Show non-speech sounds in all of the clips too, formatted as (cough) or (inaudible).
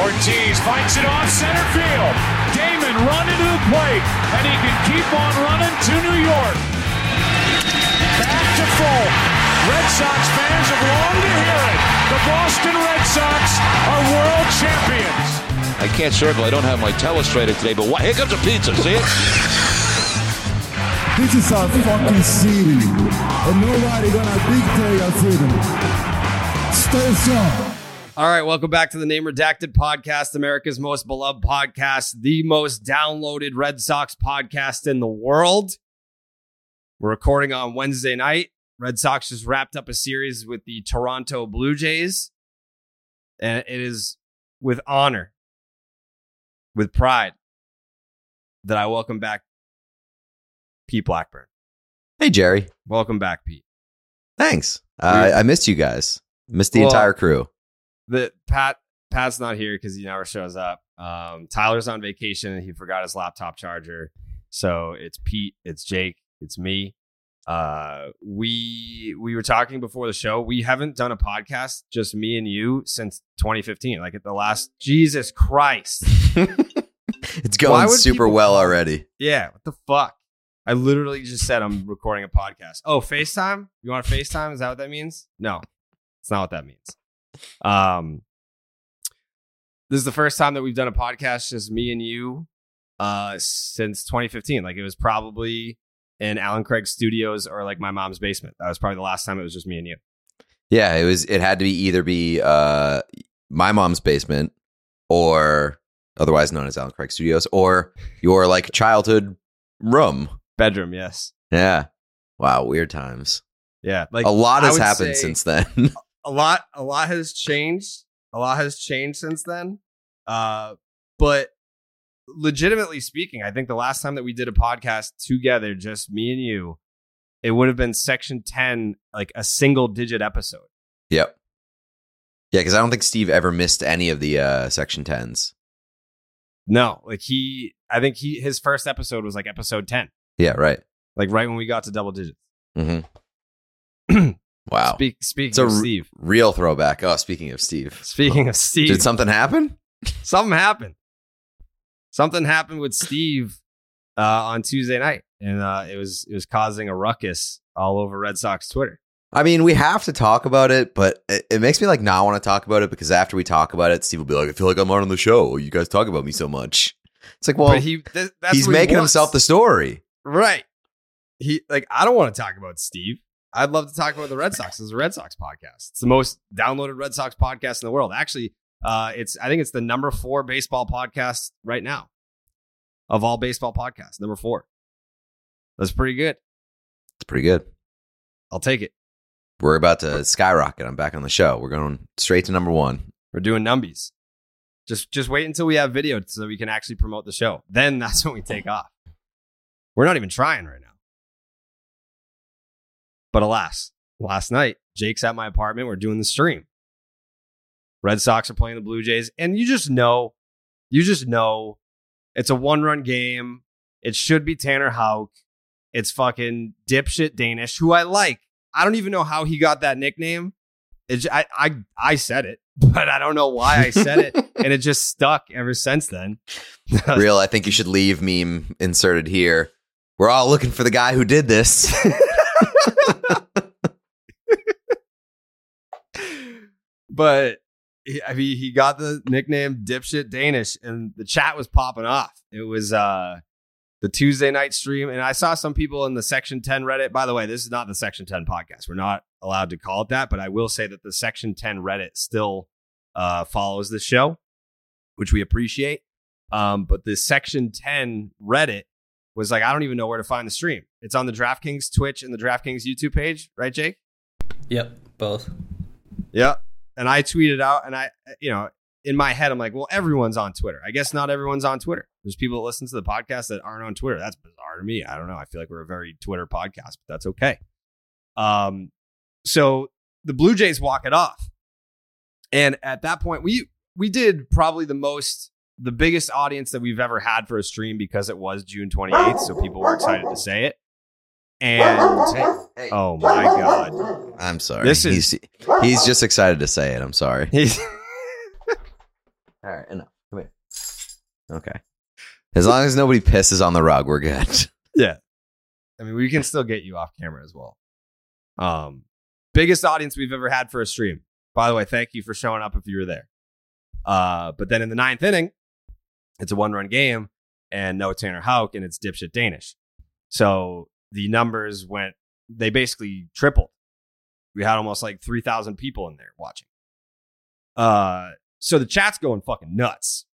Ortiz fights it off center field. Damon run into the plate, and he can keep on running to New York. Back to full. Red Sox fans have longed to hear it. The Boston Red Sox are world champions. I can't circle. I don't have my telestrator today, but what? Here comes a pizza. See it? This is our fucking city, and nobody gonna dictate our freedom. Stay strong. All right, welcome back to the Name Redacted podcast, America's most beloved podcast, the most downloaded Red Sox podcast in the world. We're recording on Wednesday night. Red Sox just wrapped up a series with the Toronto Blue Jays. And it is with honor, with pride, that I welcome back Pete Blackburn. Hey, Jerry. Welcome back, Pete. Thanks. Uh, I missed you guys. Missed the Well- entire crew. The Pat Pat's not here because he never shows up. Um, Tyler's on vacation and he forgot his laptop charger. So it's Pete, it's Jake, it's me. Uh, we we were talking before the show. We haven't done a podcast, just me and you, since 2015. Like at the last Jesus Christ. (laughs) It's going super people well already. Yeah, what the fuck? I literally just said I'm recording a podcast. Oh, FaceTime? You want to FaceTime? Is that what that means? No, it's not what that means. Um, this is the first time that we've done a podcast, just me and you, uh, since 2015. Like it was probably in Alan Craig Studios or like my mom's basement. That was probably the last time it was just me and you. Yeah, it was. It had to be either be uh, my mom's basement, or otherwise known as Alan Craig Studios, or your like childhood room. Bedroom, yes, Yeah. Wow. Weird times. yeah. Like a lot has happened since then. (laughs) a lot a lot has changed a lot has changed since then uh but legitimately speaking i think the last time that we did a podcast together just me and you it would have been section 10 like a single digit episode yep. Yeah, because I don't think Steve ever missed any of the uh, Section Tens. no like he i think he his first episode was like episode 10 Yeah. Right. like right when we got to double digits Mm-hmm. (clears throat) wow. Speak, speaking It's a of r- steve Real throwback. Oh, speaking of Steve. speaking of (laughs) steve Did something happen? something happened. Something happened with Steve uh, on Tuesday night, and uh, it was it was causing a ruckus all over Red Sox Twitter. I mean, we have to talk about it, but it, it makes me like not want to talk about it because after we talk about it, Steve will be like, "I feel like I'm on the show. You guys talk about me so much." It's like, well, but he th- he's he making wants. himself the story. right. He like I don't want to talk about Steve. I'd love to talk about the Red Sox. It's a Red Sox podcast. It's the most downloaded Red Sox podcast in the world. Actually, uh, it's I think it's the number four baseball podcast right now of all baseball podcasts. Number four. That's pretty good. It's pretty good. I'll take it. We're about to skyrocket. I'm back on the show. We're going straight to number one. We're doing numbies. Just just wait until we have video so we can actually promote the show. Then that's (laughs) when we take off. We're not even trying right now. But alas, last night, Jake's at my apartment. We're doing the stream. Red Sox are playing the Blue Jays, and you just know, you just know it's a one run game. It should be Tanner Houck. It's fucking dipshit Danish, who I like. I don't even know how he got that nickname. It, I, I, I said it, (laughs) but I don't know why I said it. (laughs) and it just stuck ever since then. (laughs) Real, I think you should leave meme inserted here. We're all looking for the guy who did this. But he, I mean, he got the nickname dipshit Danish, and the chat was popping off. It was uh, the Tuesday night stream, and I saw some people in the Section 10 Reddit. By the way, this is not the Section 10 podcast. We're not allowed to call it that, but I will say that the Section 10 Reddit still uh, follows the show, which we appreciate. Um, but the Section 10 Reddit was like, I don't even know where to find the stream. It's on the DraftKings Twitch and the DraftKings YouTube page, right, Jake? Yep, both. Yep. And I tweeted out, and I, you know, in my head, I'm like, well, everyone's on Twitter. I guess not everyone's on Twitter. There's people that listen to the podcast that aren't on Twitter. That's bizarre to me. I don't know. I feel like we're a very Twitter podcast, but that's okay. Um, so the Blue Jays walk it off, and at that point, we we did probably the most, the biggest audience that we've ever had for a stream because it was June 28th, so people were excited to say it. And (laughs) oh my god, I'm sorry. This is- he's, he's just excited to say it. I'm sorry. (laughs) He's- All right, enough. Come here. Okay. As long as nobody pisses on the rug, we're good. (laughs) Yeah. I mean, we can still get you off camera as well. Um, biggest audience we've ever had for a stream. By the way, thank you for showing up if you were there. Uh, but then in the ninth inning, it's a one run game and no Tanner Houck and it's dipshit Danish. So the numbers went, they basically tripled. We had almost like 3,000 people in there watching. Uh, so the chat's going fucking nuts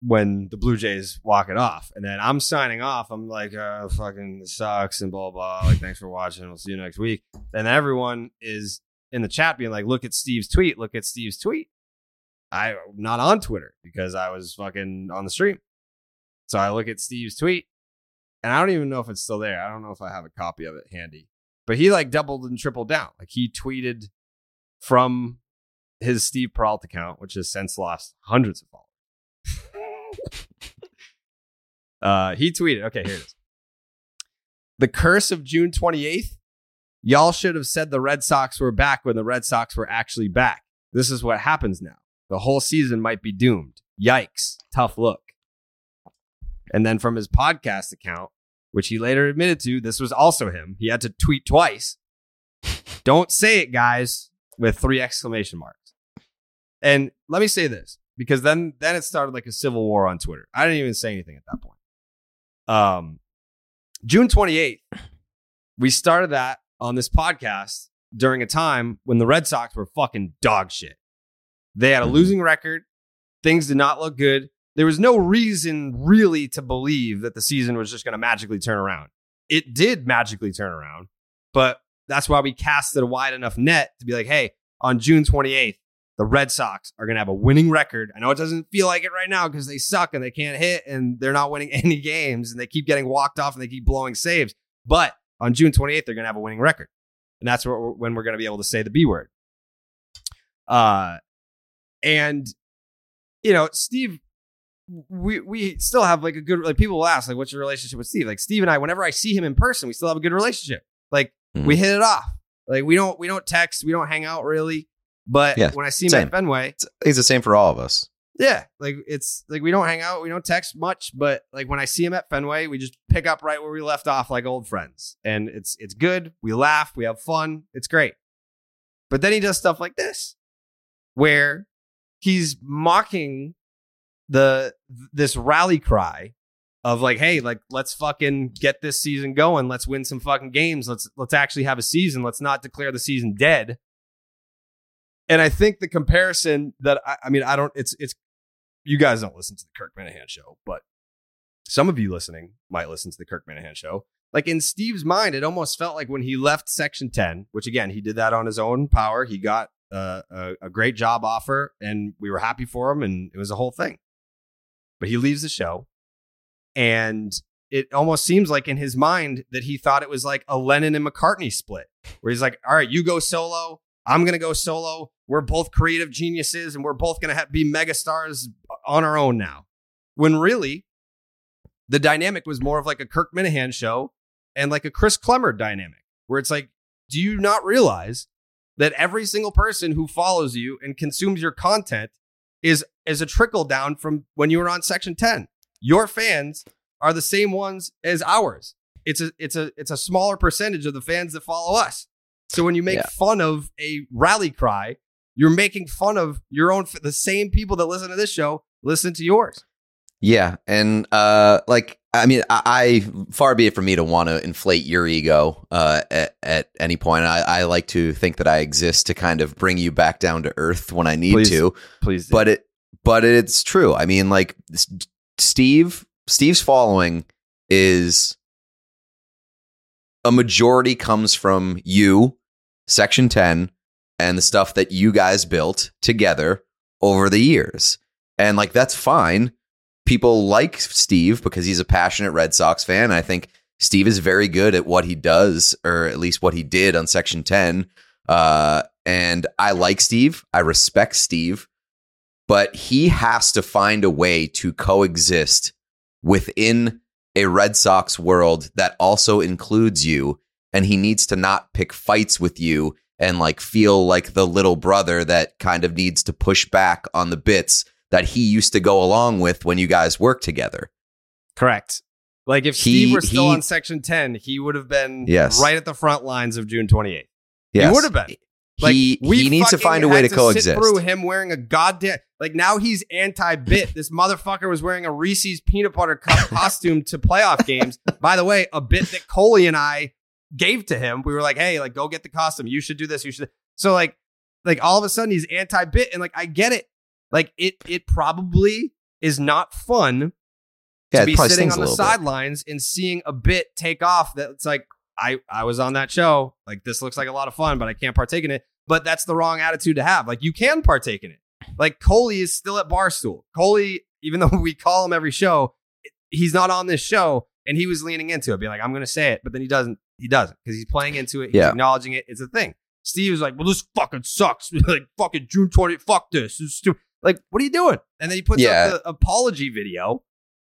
when the Blue Jays walk it off. And then I'm signing off. I'm like, uh, fucking sucks and blah, blah. Like, thanks for watching. We'll see you next week. Then everyone is in the chat being like, look at Steve's tweet. Look at Steve's tweet. I'm not on Twitter because I was fucking on the stream. So I look at Steve's tweet and I don't even know if it's still there. I don't know if I have a copy of it handy. But he like doubled and tripled down. Like he tweeted from his Steve Peralta account, which has since lost hundreds of followers. (laughs) uh, he tweeted, okay, here it is. The curse of June 28th. Y'all should have said the Red Sox were back when the Red Sox were actually back. This is what happens now. The whole season might be doomed. Yikes. Tough look. And then from his podcast account, which he later admitted to, this was also him. He had to tweet twice. Don't say it, guys, with three exclamation marks. And let me say this, because then then it started like a civil war on Twitter. I didn't even say anything at that point. Um June 28th, we started that on this podcast during a time when the Red Sox were fucking dog shit. They had a losing record. Things did not look good. There was no reason really to believe that the season was just going to magically turn around. It did magically turn around, but that's why we casted a wide enough net to be like, hey, on June 28th, the Red Sox are going to have a winning record. I know it doesn't feel like it right now because they suck and they can't hit and they're not winning (laughs) any games and they keep getting walked off and they keep blowing saves. But on June 28th, they're going to have a winning record. And that's when we're going to be able to say the B word. Uh, and, you know, Steve, we we still have like a good like people will ask like what's your relationship with Steve like Steve and I whenever I see him in person we still have a good relationship like Mhm. we hit it off like we don't we don't text we don't hang out really but Yeah, when I see him same. at Fenway It's, he's the same for all of us. yeah like it's like we don't hang out we don't text much but like when I see him at Fenway we just pick up right where we left off like old friends and it's it's good we laugh we have fun it's great but then he does stuff like this where he's mocking the this rally cry of like hey like let's fucking get this season going. Let's win some fucking games. Let's let's actually have a season. Let's not declare the season dead. And i think the comparison that i, I mean i don't it's it's you guys don't listen to the kirk minihane show but some of you listening might listen to the kirk minihane show. Like in steve's mind it almost felt like when he left section 10 which again he did that on his own power. He got uh, a, a great job offer and we were happy for him and it was a whole thing. But he leaves the show and it almost seems like in his mind that he thought it was like a Lennon and McCartney split where he's like all right you go solo I'm going to go solo. We're both creative geniuses and we're both going to be mega stars on our own now. When really the dynamic was more of like a Kirk Minihane show and like a Chris Klemmer dynamic where it's like do you not realize that every single person who follows you and consumes your content is is a trickle down from when you were on section 10 your fans are the same ones as ours. It's a it's a it's a smaller percentage of the fans that follow us. So when you make Yeah. fun of a rally cry you're making fun of your own the same people that listen to this show listen to yours. Yeah, and uh, like I mean, I, I far be it from me to want to inflate your ego uh, at, at any point. I, I like to think that I exist to kind of bring you back down to earth when I need Please. to. please But it, but it's true. I mean, like Steve, Steve's following is a majority comes from you, Section Ten, and the stuff that you guys built together over the years, and like that's fine people like Steve because he's a passionate Red Sox fan. I think Steve is very good at what he does, or at least what he did on Section 10. Uh, and I like Steve. I respect Steve, but he has to find a way to coexist within a Red Sox world that also includes you. And he needs to not pick fights with you and like feel like the little brother that kind of needs to push back on the bits that he used to go along with when you guys worked together. Correct. Like if He- Steve were still he- on Section 10, he would have been Yes. right at the front lines of June 28th. Yes. He would have been. Like, he we he needs to find a way had to coexist. Through him wearing a goddamn like now he's anti-bit. this motherfucker was wearing a Reese's peanut butter cup (laughs) costume to playoff games. By the way, a bit that Coley and I gave to him. We were like, "Hey, like go get the costume. You should do this. You should." So like, like all of a sudden he's anti-bit, and like I get it. Like it, it probably is not fun yeah, to be sitting on the sidelines and seeing a bit take off that's like I I was on that show. Like this looks like a lot of fun but I can't partake in it. But that's the wrong attitude to have. Like you can partake in it. Like Coley is still at Barstool. Coley even (laughs) though we call him every show he's not on this show and he was leaning into it being like I'm gonna say it but then he doesn't he doesn't because he's playing into it he's Yeah. acknowledging it it's a thing. Steve was like well this fucking sucks. (laughs) Like fucking June 20th fuck this, this is stupid like what are you doing and then he puts Yeah. up the apology video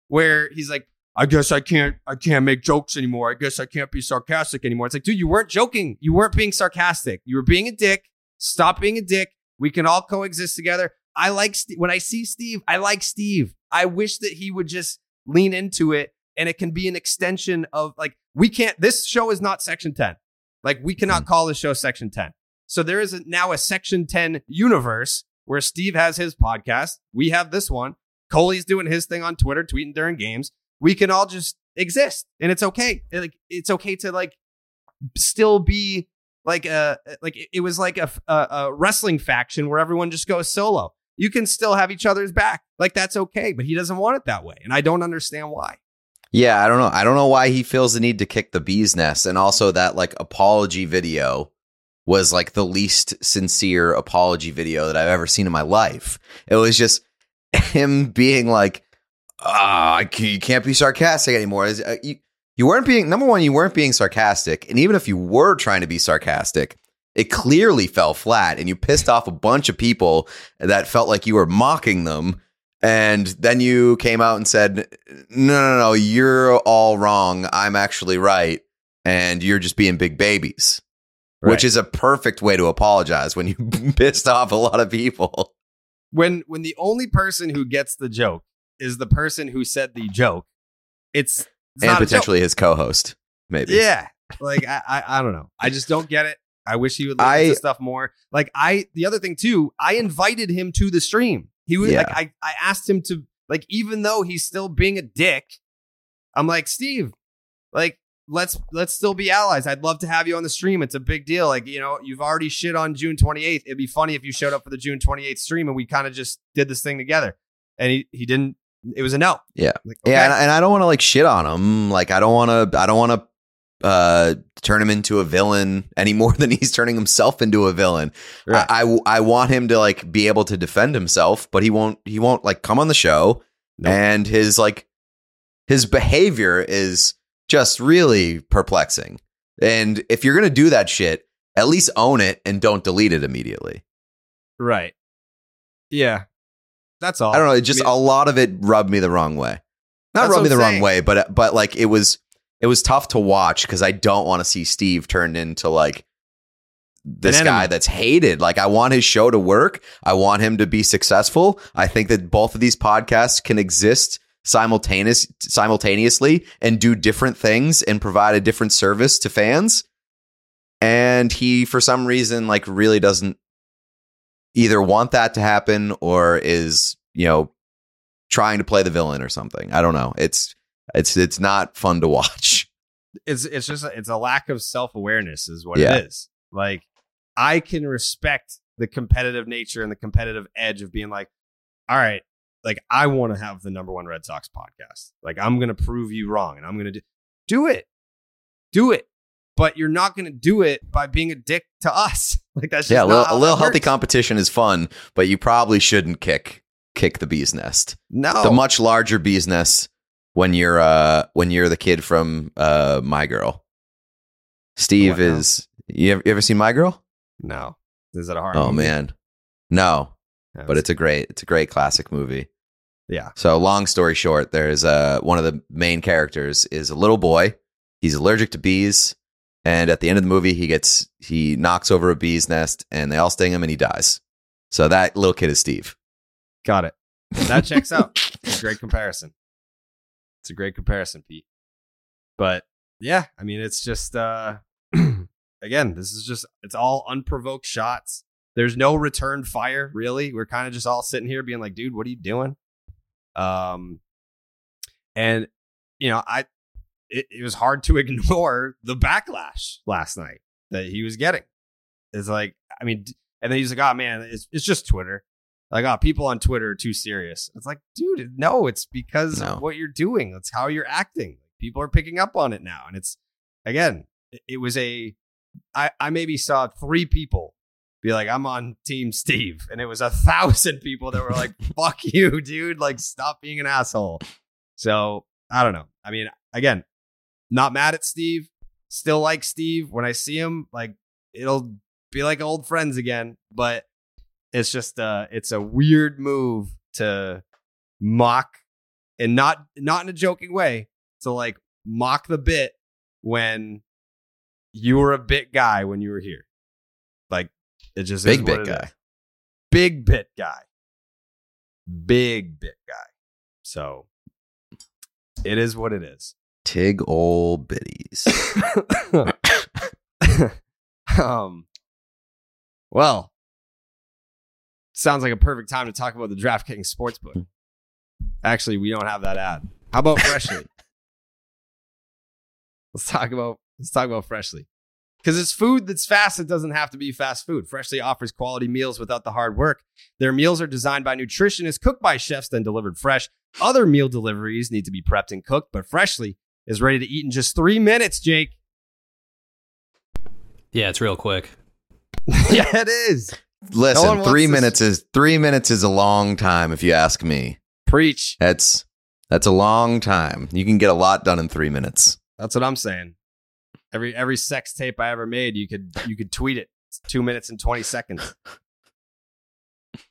where he's like, I guess I can't I can't make jokes anymore. I guess I can't be sarcastic anymore. It's like, dude, you weren't joking. You weren't being sarcastic. You were being a dick. Stop being a dick. We can all coexist together. I like Steve. When I see Steve, I like Steve. I wish that he would just lean into it and it can be an extension of like we can't this show is not section 10. Like we cannot mm-hmm. call this show section 10. So there is a, now a section 10 universe where Steve has his podcast. We have this one. Coley's doing his thing on Twitter, tweeting during games. We can all just exist, and it's okay. Like it's okay to like still be like a like it- was like a, a, a wrestling faction where everyone just goes solo. You can still have each other's back, like that's okay. But he doesn't want it that way, and I don't understand why. Yeah, I don't know. I don't know why he feels the need to kick the bee's nest, and also that like apology video was like the least sincere apology video that I've ever seen in my life. It was just him being like, "Ah, ca- you can't be sarcastic anymore." Uh, You, you weren't being number one. You weren't being sarcastic, and even if you were trying to be sarcastic, it clearly fell flat, and you pissed off a bunch of people that felt like you were mocking them. And then you came out and said, no, no, no, you're all wrong. I'm actually right. And you're just being big babies, Right. which is a perfect way to apologize when you (laughs) pissed off a lot of people. When when the only person who gets the joke is the person who said the joke, it's, it's and not a joke. potentially his co host, maybe. Yeah. Like I, I I don't know. I just don't get it. I wish he would look I- into stuff more. Like I the other thing too, I invited him to the stream. He was Yeah. like I, I asked him to like even though he's still being a dick, I'm like, Steve, like let's let's still be allies. I'd love to have you on the stream. It's a big deal. Like, you know, you've already shit on June 28th. It'd be funny if you showed up for the June 28th stream and we kind of just did this thing together. And he he didn't it was a no. Yeah. Like, Yeah, and, and I don't want to like shit on him. Like I don't want to. I don't want to uh, turn him into a villain any more (laughs) than he's turning himself into a villain. Right. I, I I want him to like be able to defend himself, but he won't. He won't like come on the show, Nope. and his like his behavior is just really perplexing. And if you're gonna do that shit, at least own it and don't delete it immediately. right. Yeah. That's all. I don't know. It just I mean- a lot of it rubbed me the wrong way. Not rubbed me the I'm wrong way, but but like it was it was tough to watch because I don't want to see Steve turned into like this guy that's hated. Like I want his show to work. I want him to be successful. I think that both of these podcasts can exist simultaneous simultaneously and do different things and provide a different service to fans. And he for some reason like really doesn't either want that to happen or is, you know, trying to play the villain or something. I don't know. It's it's it's not fun to watch. (laughs) it's it's just it's a lack of self awareness is what Yeah. it is. Like I can respect the competitive nature and the competitive edge of being like, all right, like I want to have the number one Red Sox podcast. Like I'm gonna prove you wrong, and I'm gonna do do it, do it. But you're not gonna do it by being a dick to us. (laughs) Like that's just yeah, a little, a little healthy works. competition is fun, but you probably shouldn't kick kick the bee's nest. No, The much larger bee's nest when you're uh when you're the kid from uh My Girl. Steve What is you ever, you ever seen My Girl? no. Is that a hard? Oh movie? man. No, but it's a great it's a great classic movie. Yeah. So long story short, there's uh one of the main characters is a little boy. He's allergic to bees, and at the end of the movie, he gets he knocks over a bee's nest, and they all sting him, and he dies. So that little kid is Steve. Got it. that checks out. (laughs) It's a great comparison. It's a great comparison, Pete. But yeah, I mean, it's just uh (clears throat) again, this is just it's all unprovoked shots. There's no return fire, really. We're kind of just all sitting here being like, dude, what are you doing? Um and you know, I it, it was hard to (laughs) ignore the backlash last night that he was getting. It's like, I mean, and then he's like, oh man, it's it's just Twitter. Like, oh, people on Twitter are too serious. It's like, dude, no, it's because No. of what you're doing. It's how you're acting. People are picking up on it now. And it's again, it- it was a I, I maybe saw three people be like, I'm on team Steve. And it was a thousand people that were like, (laughs) fuck you, dude. Like, stop being an asshole. So I don't know. I mean, again, not mad at Steve. Still like Steve. When I see him, like it'll be like old friends again. But it's just uh it's a weird move to mock and not not in a joking way to like mock the bit when you were a bit guy when you were here. It just is Big bit guy. is. Big bit guy. Big bit guy. So it is what it is. Tig old biddies. (laughs) um well sounds like a perfect time to talk about the DraftKings sportsbook. Actually, we don't have that ad. How about (laughs) Freshly? let's talk about let's talk about Freshly. Because it's food that's fast, it doesn't have to be fast food. Freshly offers quality meals without the hard work. Their meals are designed by nutritionists, cooked by chefs, then delivered fresh. Other meal deliveries need to be prepped and cooked, but Freshly is ready to eat in just three minutes, Jake. Yeah, it's real quick. (laughs) yeah, it is. Listen, one wants three to- minutes is three minutes is a long time if you ask me. Preach. That's that's a long time. You can get a lot done in three minutes. That's what I'm saying. Every every sex tape I ever made, you could you could tweet it. It's two minutes and twenty seconds. (laughs)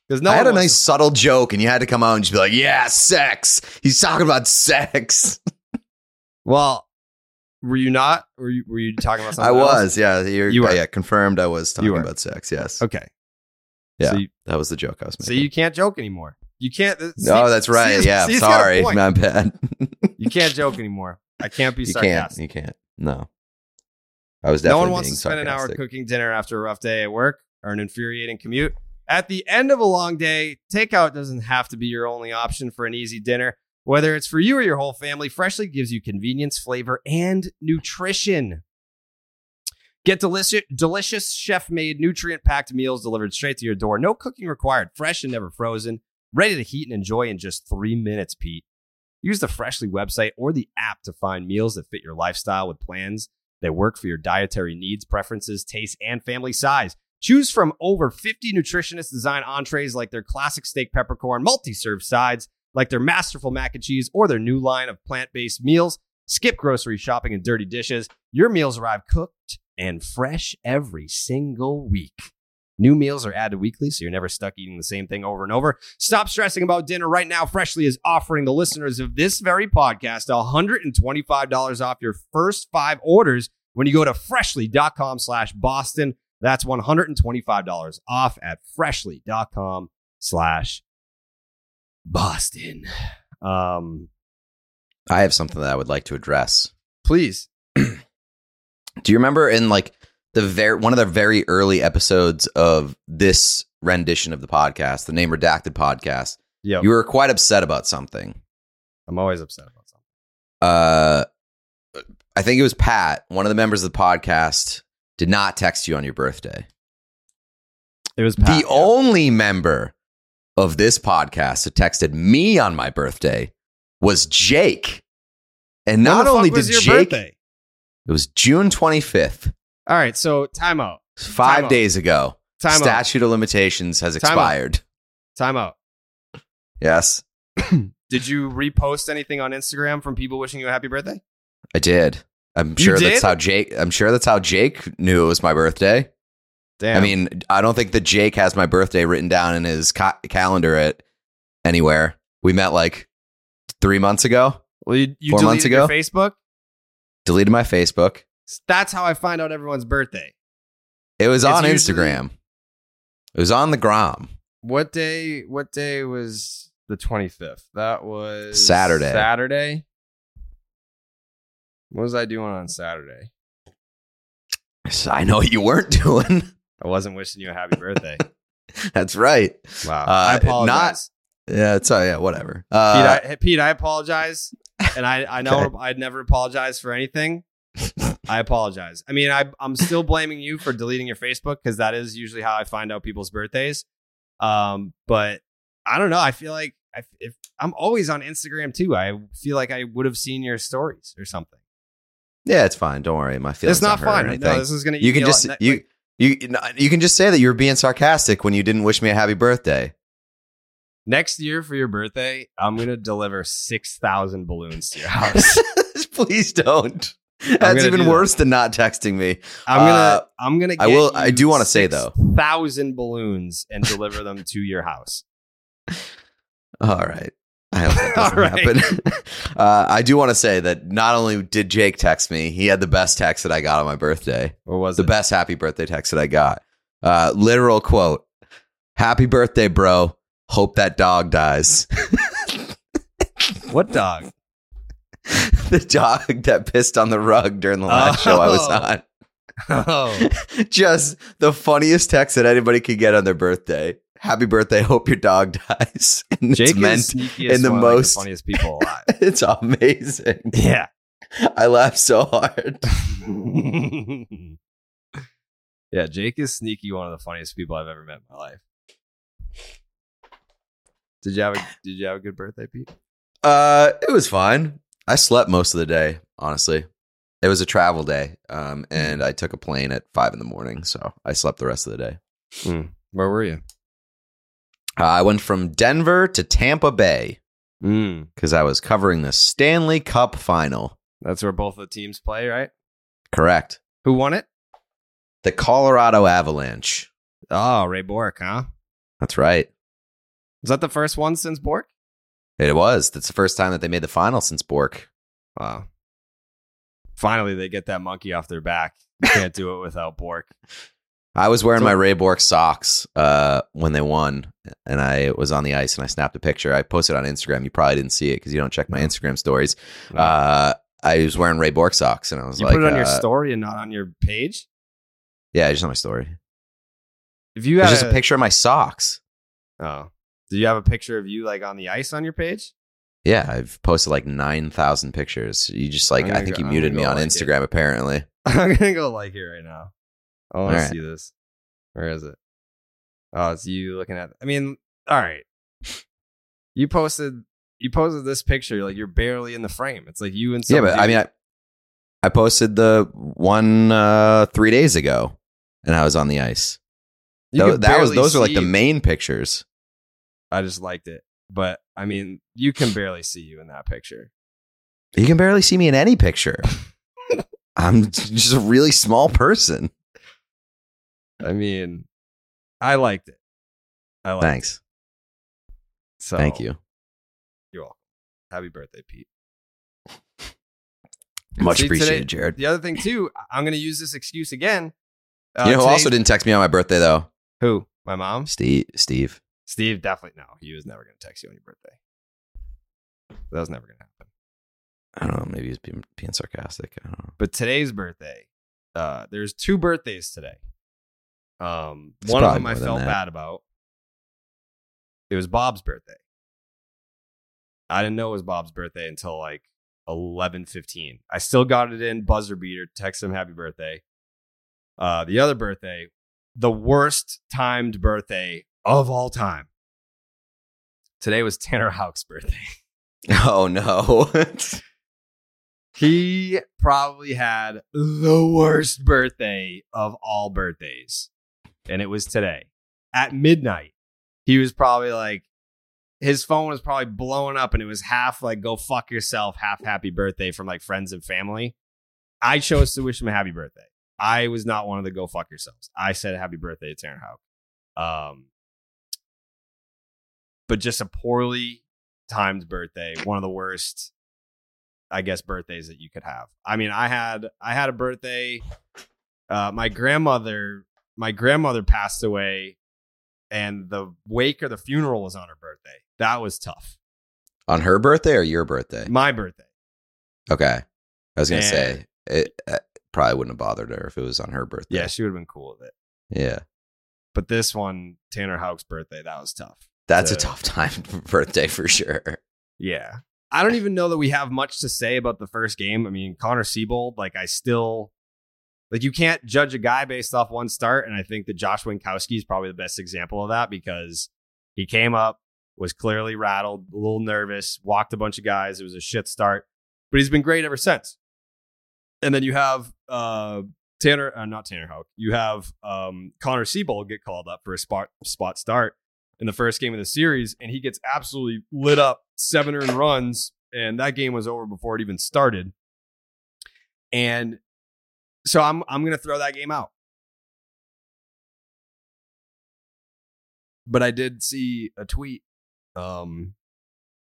Because no I had a nice subtle joke, and you had to come out and just be like, "Yeah, sex." He's talking about sex. (laughs) well, were you not? Were you were you talking about I something? else? was, yeah. You're, You were. yeah, confirmed. I was talking about sex. Yes, Okay. Yeah. So you, that was the joke I was making. so you can't joke anymore. You can't. uh, no, that's right. (laughs) Steve's- yeah, Steve's sorry, my bad. You can't joke anymore. I can't be you can't. sarcastic. You can't. No, I was No one wants to spend an hour cooking dinner after a rough day at work or an infuriating commute. At the end of a long day, takeout doesn't have to be your only option for an easy dinner. Whether it's for you or your whole family, Freshly gives you convenience, flavor, and nutrition. Get delicious, delicious chef-made, nutrient-packed meals delivered straight to your door. No cooking required. Fresh and never frozen. Ready to heat and enjoy in just three minutes, Pete. Use the Freshly website or the app to find meals that fit your lifestyle with plans that work for your dietary needs, preferences, tastes, and family size. Choose from over 50 nutritionist designed entrees like their classic steak peppercorn, multi serve sides like their masterful mac and cheese, or their new line of plant based meals. Skip grocery shopping and dirty dishes. Your meals arrive cooked and fresh every single week. New meals are added weekly, so you're never stuck eating the same thing over and over. Stop stressing about dinner right now. Freshly is offering the listeners of this very podcast $125 off your first five orders when you go to freshly.com slash Boston. That's $125 off at freshly.com slash Boston. Um, I have something that I would like to address. please. (clears throat) Do you remember in like the very one of the very early episodes of this rendition of the podcast, the name redacted podcast? Yo, You were quite upset about something. I'm always upset about something. Uh, I think it was Pat, one of the members of the podcast, did not text you on your birthday. It was the yeah. only member of this podcast that texted me on my birthday was Jake. And not only did Jake, birthday? it was June 25th, All right, so timeout. five Time out. days ago. Time. Statute of limitations has expired. Timeout. Yes, (clears throat) Did you repost anything on Instagram from people wishing you a happy birthday? I did. I'm sure did? that's how Jake. I'm sure that's how Jake knew it was my birthday. Damn. I mean, I don't think that Jake has my birthday written down in his ca- calendar at anywhere. We met like three months ago. well, you, you four deleted months your ago? Facebook. Deleted my Facebook. That's how I find out everyone's birthday. It was It's on usually- Instagram. It was on the Grom. What day? What day was the 25th. That was Saturday. Saturday. What was I doing on Saturday? I know what you weren't (laughs) doing. I wasn't wishing you a happy birthday. (laughs) That's right. Wow. Uh, I apologize. Yeah, it's uh, yeah, whatever. Pete, Uh, I, Pete, I apologize. And I, I know (laughs) Okay. I'd never apologize for anything. I apologize. I mean, I, I'm still blaming you for deleting your Facebook because that is usually how I find out people's birthdays. Um, but I don't know. I feel like I, if I'm always on Instagram too, I feel like I would have seen your stories or something. yeah, it's fine. Don't worry. My feelings It's not aren't hurt or fun. anything. No, this is gonna. you can just you you you can just say that you were being sarcastic when you didn't wish me a happy birthday. next year for your birthday, I'm gonna deliver six thousand balloons to your (laughs) house. Please don't. (laughs) That's even do that. worse than not texting me. I'm gonna. Uh, I'm gonna. I will- I do wanna say, though. thousand balloons and deliver them to your house. (laughs) All right. I hope that (laughs) doesn't All right. happen. uh, I do want to say that not only did Jake text me, he had the best text that I got on my birthday. What was it the it? best happy birthday text that I got. Uh, literal quote: "Happy birthday, bro. Hope that dog dies." What dog? The dog that pissed on the rug during the last show I was Oh. on. Oh, (laughs) Just the funniest text that anybody could get on their birthday. Happy birthday. Hope your dog (laughs) dies. And Jake it's meant. in the of, like, most- funniest people (laughs) alive. It's amazing. yeah. I laughed so hard. yeah, Jake is sneaky one of the funniest people I've ever met in my life. Did you have a Did you have a good birthday, Pete? Uh, it was fine. I slept most of the day, honestly. It was a travel day, um, and I took a plane at five in the morning, so I slept the rest of the day. Where were you? Uh, I went from Denver to Tampa Bay Mm, because I was covering the Stanley Cup final. that's where both the teams play, right? Correct. Who won it? The Colorado Avalanche. Oh, Ray Bourque, huh? That's right. Was that the first one since Bourque? It was. That's the first time that they made the final since Bourque. Wow. Finally, they get that monkey off their back. You can't do it without Bourque. (laughs) I was wearing So- my Ray Bourque socks uh, when they won, and I was on the ice and I snapped a picture. I posted on Instagram. You probably didn't see it because you don't check my No. Instagram stories. No. Uh, I was wearing Ray Bourque socks, and I was like, you like, put it on your uh, story and not on your page. "Yeah, just on my story." If you had just a picture of my socks. Oh, did you have a picture of you like on the ice on your page? Yeah, I've posted like nine thousand pictures. You just like, I think go- you muted me on like it. Instagram. Apparently, (laughs) I'm gonna go like it right now. Oh, I want to right. see this. Where is it? Oh, it's you looking at. I mean, all right. You posted. You posted this picture like you're barely in the frame. It's like you and yeah, but I mean, I, I posted the one uh, three days ago, and I was on the ice. that was those are like the main pictures. I just liked it, but I mean, you can barely see you in that picture. You can barely see me in any picture. (laughs) I'm just a really small person. I mean, I liked it. I liked Thanks. It. So Thank you. You're welcome. Happy birthday, Pete. (laughs) Much See, today- appreciated, Jared. The other thing too, I'm going to use this excuse again. Uh, you know who also didn't text me on my birthday though? Who? My mom? Steve. Steve. Steve definitely no. He was never going to text you on your birthday. That was never going to happen. I don't know. Maybe he's being, being sarcastic. I don't know. But today's birthday, uh, there's two birthdays today. Um, It's one of them I felt bad about. It was Bob's birthday. I didn't know it was Bob's birthday until like eleven fifteen. I still got it in buzzer beater. Text him happy birthday. Uh, the other birthday, the worst timed birthday of all time. Today was Tanner Houck's birthday. (laughs) Oh no. (laughs) He probably had the worst birthday of all birthdays. And it was today at midnight. He was probably like, his phone was probably blowing up and it was half like, go fuck yourself, half happy birthday from like friends and family. I chose to wish him a happy birthday. I was not one of the go fuck yourselves. I said happy birthday to Tanner Houck. Um, but just a poorly timed birthday, one of the worst I guess birthdays that you could have. I mean, I had I had a birthday. Uh, my grandmother, my grandmother passed away, and the wake or the funeral was on her birthday. That was tough. On her birthday or your birthday? My birthday. Okay. I was going to say, it uh, probably wouldn't have bothered her if it was on her birthday. Yeah, she would have been cool with it. Yeah. But this one, Tanner Houck's birthday, that was tough. That's a tough (laughs) time birthday for sure. Yeah. I don't even know that we have much to say about the first game. I mean, Connor Seabold, like I still like you can't judge a guy based off one start. And I think that Josh Winckowski is probably the best example of that because he came up, was clearly rattled, a little nervous, walked a bunch of guys. It was a shit start, but he's been great ever since. And then you have uh Tanner, uh, not Tanner Houck. You have um, Connor Seabold get called up for a spot spot start in the first game of the series, and he gets absolutely lit up, seven earned runs, and that game was over before it even started. And so I'm I'm gonna throw that game out. But I did see a tweet. Um,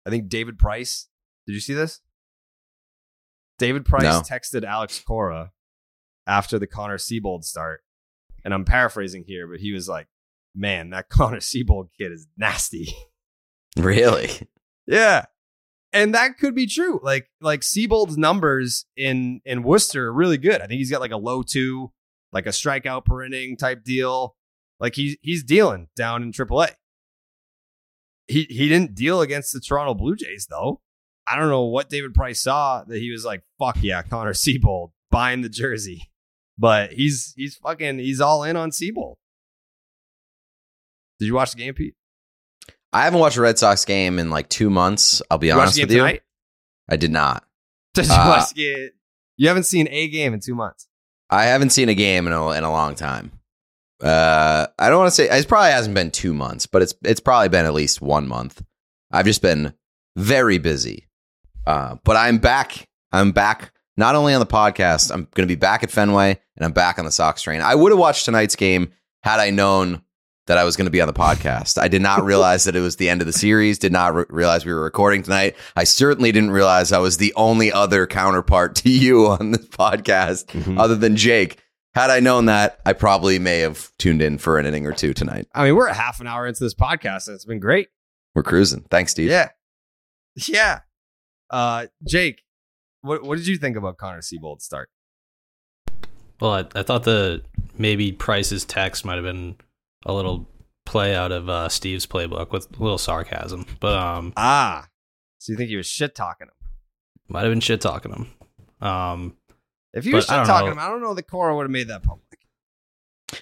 I think David Price. Did you see this? David Price No. texted Alex Cora after the Connor Seabold start, and I'm paraphrasing here, but he was like, "Man, that (laughs) Connor Seabold kid is nasty." Really? Yeah. And that could be true. Like like Seabold's numbers in in Worcester are really good. I think he's got like a low two, like a strikeout per inning type deal. Like he's he's dealing down in AAA. He he didn't deal against the Toronto Blue Jays though. I don't know what David Price saw that he was like, fuck yeah, Connor Seabold buying the jersey. But he's he's fucking he's all in on Seabold. Did you watch the game, Pete? I haven't watched a Red Sox game in like two months. I'll be You honest the game with you. tonight? I did not. (laughs) Did you Uh, watch the You haven't seen a game in two months. I haven't seen a game in a, in a long time. Uh, I don't want to say it probably hasn't been two months, but it's it's probably been at least one month. I've just been very busy. Uh, but I'm back. I'm back. Not only on the podcast, I'm going to be back at Fenway, and I'm back on the Sox train. I would have watched tonight's game had I known that I was going to be on the podcast. I did not (laughs) realize that it was the end of the series. Did not re- realize we were recording tonight. I certainly didn't realize I was the only other counterpart to (laughs) you on this podcast, Mm-hmm. other than Jake. Had I known that, I probably may have tuned in for an inning or two tonight. I mean, we're a half an hour into this podcast, and it's been great. We're cruising. Thanks, Steve. Yeah, yeah. Uh, Jake, what what did you think about Connor Seabold's start? Well, I, I thought the maybe Price's text might have been a little play out of uh, Steve's playbook with a little sarcasm, but um, Ah, so you think he was shit talking him? might have been shit talking him. Um, If he But was shit talking know. him, I don't know that Cora would have made that public.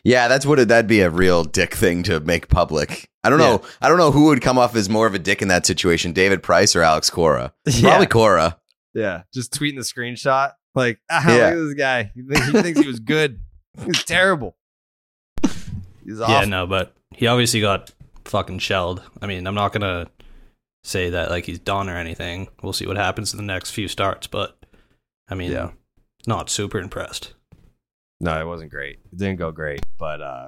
Yeah, that's what it, that'd be a real dick thing to make public. I don't know. I don't know who would come off as more of a dick in that situation, David Price or Alex Cora. Probably Yeah. Cora. Yeah, just tweeting the screenshot. Like, (laughs) ah, Yeah. look at this guy. He thinks he was good. He's terrible. He's yeah, awful. no, but he obviously got fucking shelled. I mean, I'm not gonna say that like he's done or anything. We'll see what happens in the next few starts, but I mean, Yeah. not super impressed. No, it wasn't great. It didn't go great. But uh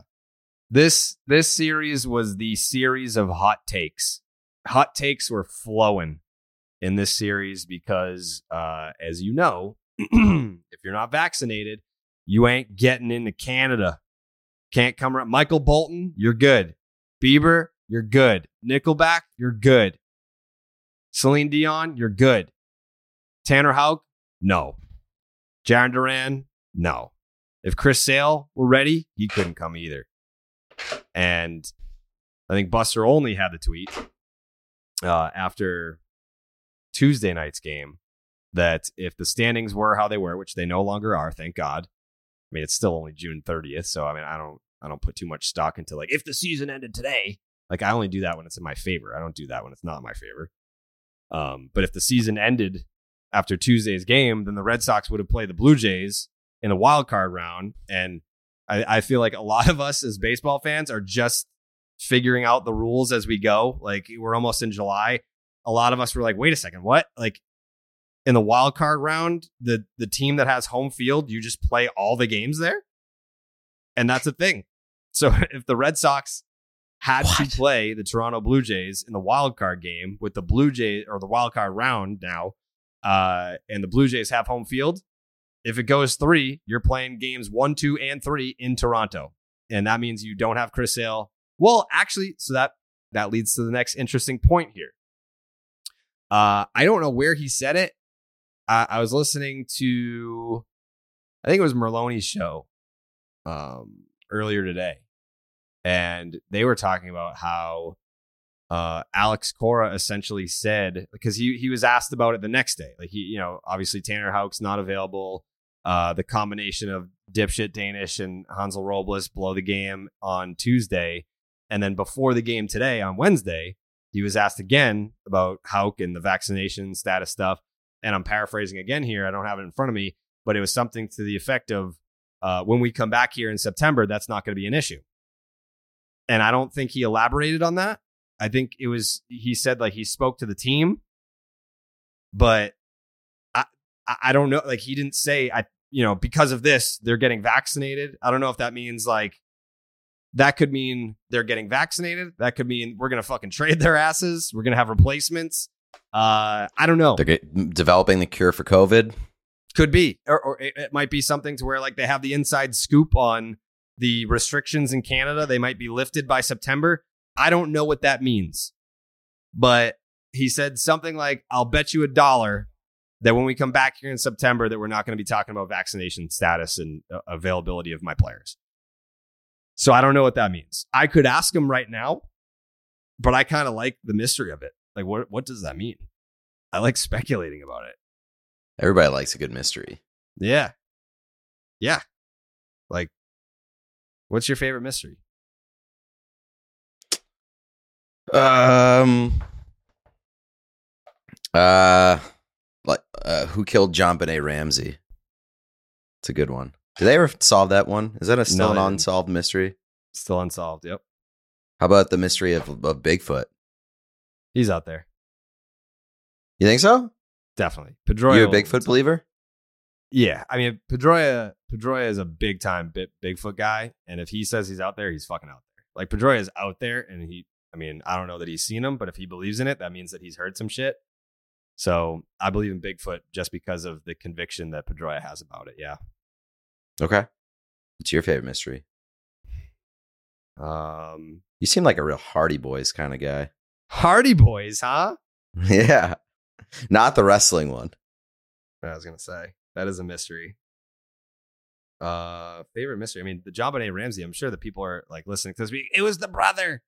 this this series was the series of hot takes. Hot takes were flowing in this series because uh as you know, (clears throat) if you're not vaccinated, you ain't getting into Canada. Can't come around. Michael Bolton, you're good. Bieber, you're good. Nickelback, you're good. Celine Dion, you're good. Tanner Houck, no. Jarren Duran, no. If Chris Sale were ready, he couldn't come either. And I think Buster Olney had the tweet uh, after Tuesday night's game that if the standings were how they were, which they no longer are, thank God. I mean, it's still only June 30th, so I mean, I don't, I don't put too much stock into like if the season ended today. Like I only do that when it's in my favor. I don't do that when it's not in my favor. Um, but if the season ended after Tuesday's game, then the Red Sox would have played the Blue Jays in the wild card round. And I, I feel like a lot of us as baseball fans are just figuring out the rules as we go. Like we're almost in July. A lot of us were like, wait a second, what? Like in the wild card round, the the team that has home field, you just play all the games there? And that's a thing. So (laughs) if the Red Sox had What? to play the Toronto Blue Jays in the wild card game with the Blue Jays or the wild card round now, uh, and the Blue Jays have home field, if it goes three, you're playing games one, two, and three in Toronto. And that means you don't have Chris Sale. Well, actually, so that that leads to the next interesting point here. Uh, I don't know where he said it. I, I was listening to, I think it was Merloni's show um, earlier today, and they were talking about how uh, Alex Cora essentially said because he he was asked about it the next day. Like he, you know, obviously Tanner Houck's not available. Uh, the combination of dipshit Danish and Hansel Robles blow the game on Tuesday, and then before the game today on Wednesday, he was asked again about Houck and the vaccination status stuff. And I'm paraphrasing again here. I don't have it in front of me, but it was something to the effect of uh, when we come back here in September, that's not going to be an issue. And I don't think he elaborated on that. I think it was he said like he spoke to the team, but I I don't know. Like he didn't say I you know because of this they're getting vaccinated. I don't know if that means like that could mean they're getting vaccinated. That could mean we're gonna fucking trade their asses. We're gonna have replacements. Uh, I don't know. They're get, developing the cure for COVID. Could be, or, or it, it might be something to where like they have the inside scoop on the restrictions in Canada. They might be lifted by September. I don't know what that means, but he said something like, "I'll bet you a dollar that when we come back here in September, that we're not going to be talking about vaccination status and uh, availability of my players." So I don't know what that means. I could ask him right now, but I kind of like the mystery of it. Like, what what does that mean? I like speculating about it. Everybody likes a good mystery. Yeah. Yeah. Like, what's your favorite mystery? Um. Uh, like uh, who killed JonBenét Ramsey? It's a good one. Did they ever solve that one? Is that a still No, an unsolved mystery? Still unsolved. Yep. How about the mystery of, of Bigfoot? He's out there. You think so? Definitely. Pedroia. you a Bigfoot believer? Yeah. I mean, Pedroia, Pedroia is a big time bit Bigfoot guy. And if he says he's out there, he's fucking out there. Like Pedroia is out there and he, I mean, I don't know that he's seen him, but if he believes in it, that means that he's heard some shit. So I believe in Bigfoot just because of the conviction that Pedroia has about it. Yeah. Okay. What's your favorite mystery? Um, You seem like a real Hardy Boys kind of guy. Hardy Boys, huh? (laughs) yeah. Not the wrestling one. I was gonna say that is a mystery. Uh, favorite mystery. I mean, the JonBenét Ramsey. I'm sure that people are like listening to this. It was the brother.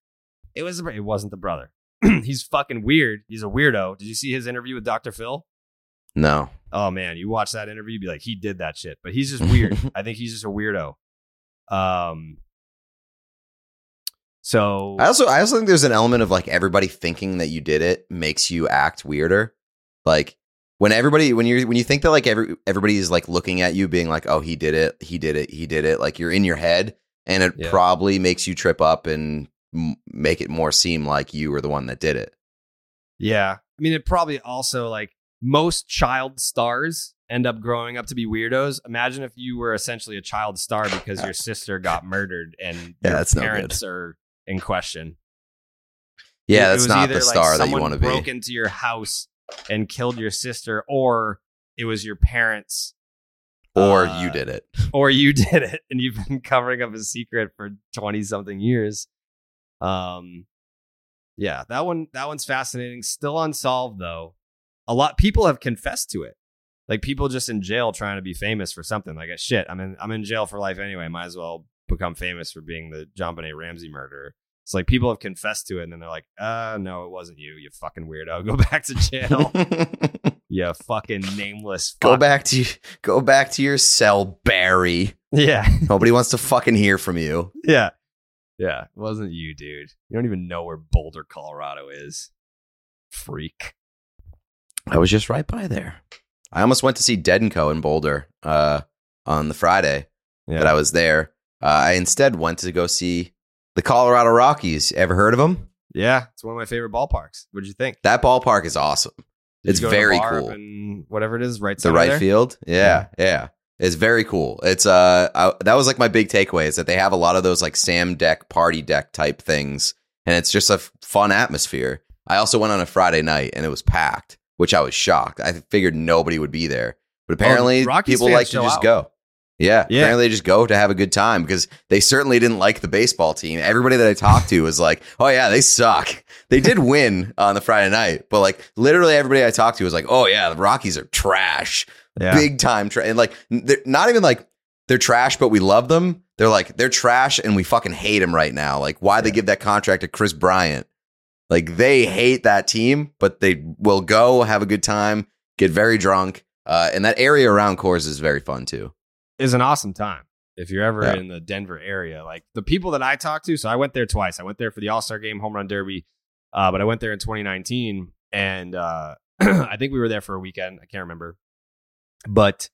It was. The, it wasn't the brother. (clears throat) He's fucking weird. He's a weirdo. Did you see his interview with Dr. Phil? No. Oh man, you watch that interview, you'd be like, he did that shit. But he's just weird. (laughs) I think he's just a weirdo. Um. So I also I also think there's an element of like everybody thinking that you did it makes you act weirder. Like when everybody when you when you think that like every everybody is like looking at you being like, "Oh, he did it. He did it. He did it." Like you're in your head and it Yeah. probably makes you trip up and m- make it more seem like you were the one that did it. Yeah. I mean, it probably also like most child stars end up growing up to be weirdos. Imagine if you were essentially a child star because your (laughs) sister got murdered and Yeah, your that's no parents are in question. Yeah, that's not the like, star that you want to be. broke into your house and killed your sister, or it was your parents, Or uh, you did it. or you (laughs) did it and you've been covering up a secret for 20 something years um yeah that one that one's fascinating still unsolved though a lot people have confessed to it like people just in jail trying to be famous for something like shit i'm in i'm in jail for life anyway might as well become famous for being the john ramsey murderer it's like people have confessed to it and then they're like uh no it wasn't you you fucking weirdo (laughs) go back to jail (laughs) you fucking nameless go back to go back to your cell, Barry. yeah (laughs) Nobody wants to fucking hear from you. Yeah. Yeah. It wasn't you, dude. You don't even know where Boulder, Colorado is. Freak. I was just right by there. I almost went to see Dead and Co in Boulder uh, on the Friday Yeah. that I was there. Uh, I instead went to go see the Colorado Rockies. Ever heard of them? yeah. It's one of my favorite ballparks. What'd you think? That ballpark is awesome. Did it's you go to very cool. whatever it is, right the right there? field. Yeah, yeah, It's very cool. It's uh, I, that was like my big takeaway is that they have a lot of those like Sam deck party deck type things, and it's just a f- fun atmosphere. I also went on a Friday night and it was packed, which I was shocked. I figured nobody would be there, but apparently Rockies people like to just out. go. Yeah, Yeah. apparently they just go to have a good time because they certainly didn't like the baseball team. Everybody that I talked to was like, "Oh yeah, they suck." They did (laughs) win on the Friday night, but like literally everybody I talked to was like, "Oh yeah, the Rockies are trash, Yeah. big time trash." And like, they're not even like they're trash, but we love them. They're like they're trash and we fucking hate them right now. Like, why they give that contract to Kris Bryant? Like they hate that team, but they will go have a good time, get very drunk, uh, and that area around Coors is very fun too. Is an awesome time if you're ever Yeah. in the Denver area. Like the people that I talked to, so I went there twice. I went there for the All Star Game, Home Run Derby, uh, but I went there in 2019, and uh, (clears throat) I think we were there for a weekend. I can't remember, but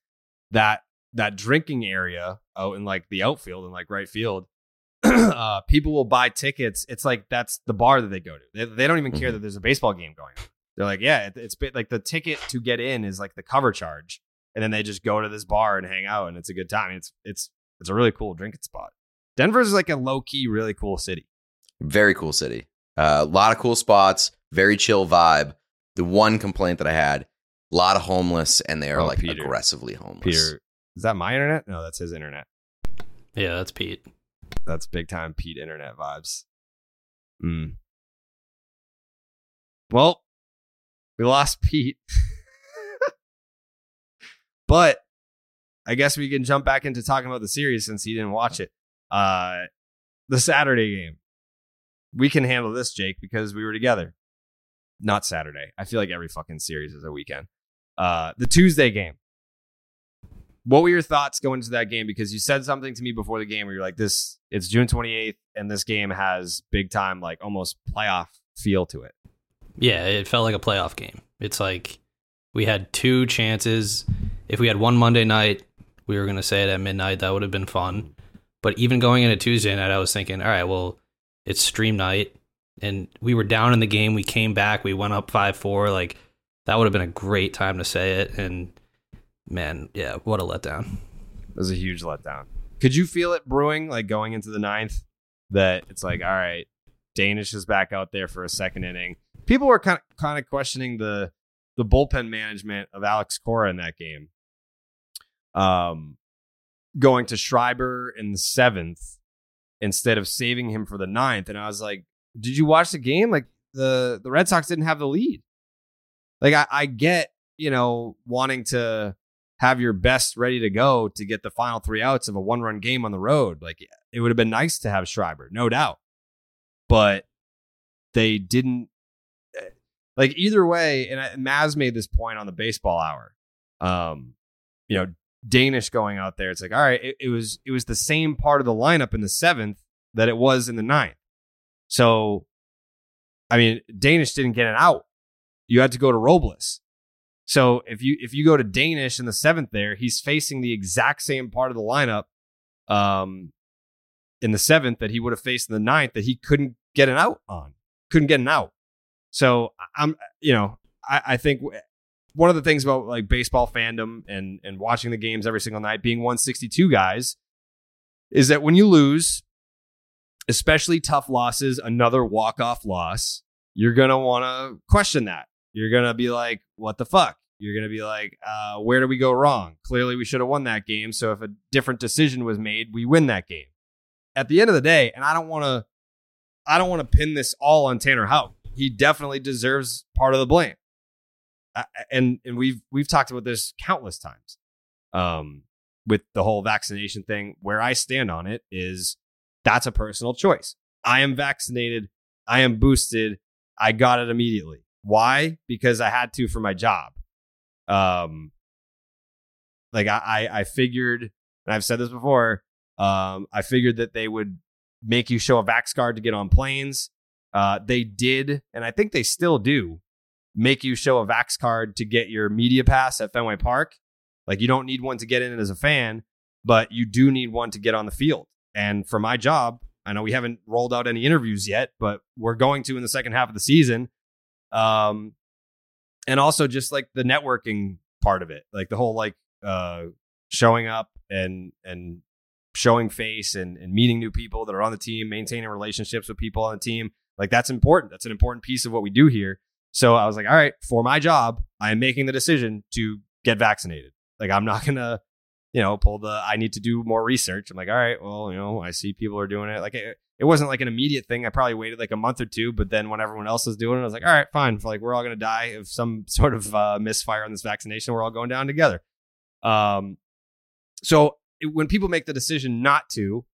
that that drinking area out in like the outfield and like right field. (clears throat) uh, people will buy tickets. It's like that's the bar that they go to. They, they don't even care Mhm. that there's a baseball game going on. They're like, yeah, it, it's bit- like the ticket to get in is like the cover charge, and then they just go to this bar and hang out, and it's a good time. It's it's it's a really cool drinking spot. Denver's like a low key, really cool city. Very cool city. Uh, a lot of cool spots. Very chill vibe. The one complaint that I had: a lot of homeless, and they are Oh, like Peter. aggressively homeless. Peter, is that my internet? No, that's his internet. Yeah, that's Pete. That's big time Pete internet vibes. Mm. Well, we lost Pete. (laughs) but I guess we can jump back into talking about the series since he didn't watch it. Uh the Saturday game. We can handle this, Jake, because we were together. Not Saturday. I feel like every fucking series is a weekend. Uh the Tuesday game. What were your thoughts going into that game? Because you said something to me before the game where you're like, this, it's June 28th, and this game has big time, like almost playoff feel to it. Yeah, it felt like a playoff game. It's like we had two chances. If we had one Monday night, we were going to say it at midnight. That would have been fun. But even going into Tuesday night, I was thinking, all right, well, it's stream night. And we were down in the game. We came back. We went up 5 4. Like, that would have been a great time to say it. And man, yeah, what a letdown. It was a huge letdown. Could you feel it brewing, like going into the ninth, that it's like, all right, Danish is back out there for a second inning. People were kind of kind of questioning the the bullpen management of Alex Cora in that game. Um, going to Schreiber in the seventh instead of saving him for the ninth, and I was like, did you watch the game? Like the the Red Sox didn't have the lead. Like I, I get you know wanting to have your best ready to go to get the final three outs of a one run game on the road. Like it would have been nice to have Schreiber, no doubt. But they didn't eh, like either way, and Maz made this point on the baseball hour. Um, you know, Danish going out there, it's like, all right, it, it was it was the same part of the lineup in the seventh that it was in the ninth. So I mean, Danish didn't get an out. You had to go to Robles. So if you if you go to Danish in the seventh there, he's facing the exact same part of the lineup um, in the seventh that he would have faced in the ninth that he couldn't get an out on, couldn't get an out. So I'm you know I, I think one of the things about like baseball fandom and and watching the games every single night being 162 guys is that when you lose, especially tough losses, another walk off loss, you're gonna want to question that you're gonna be like, "What the fuck?" You're gonna be like, uh, "Where do we go wrong?" Clearly, we should have won that game. So if a different decision was made, we win that game. At the end of the day, and I don't want to, I don't want to pin this all on Tanner Houck. He definitely deserves part of the blame. And and we've we've talked about this countless times. Um, with the whole vaccination thing, where I stand on it is that's a personal choice. I am vaccinated. I am boosted. I got it immediately. Why? Because I had to for my job. Um, like I, I, I figured, and I've said this before. Um, I figured that they would make you show a vax card to get on planes. Uh, they did, and I think they still do, make you show a vax card to get your media pass at Fenway Park. Like you don't need one to get in as a fan, but you do need one to get on the field. And for my job, I know we haven't rolled out any interviews yet, but we're going to in the second half of the season. Um, and also just like the networking part of it, like the whole like uh showing up and and showing face and and meeting new people that are on the team, maintaining relationships with people on the team. Like that's important. That's an important piece of what we do here. So I was like, all right, for my job, I am making the decision to get vaccinated. Like I'm not (laughs) gonna you know, pull the I need to do more research. I'm like, all right, well, you know, I see people are doing it. Like it, it wasn't like an immediate thing. I probably waited like a month or two, but then when everyone else was doing it, I was like, all right, fine. Like we're all gonna die of some (laughs) sort of uh, misfire on this vaccination. We're all going down together. Um, so it, when people make the decision not to,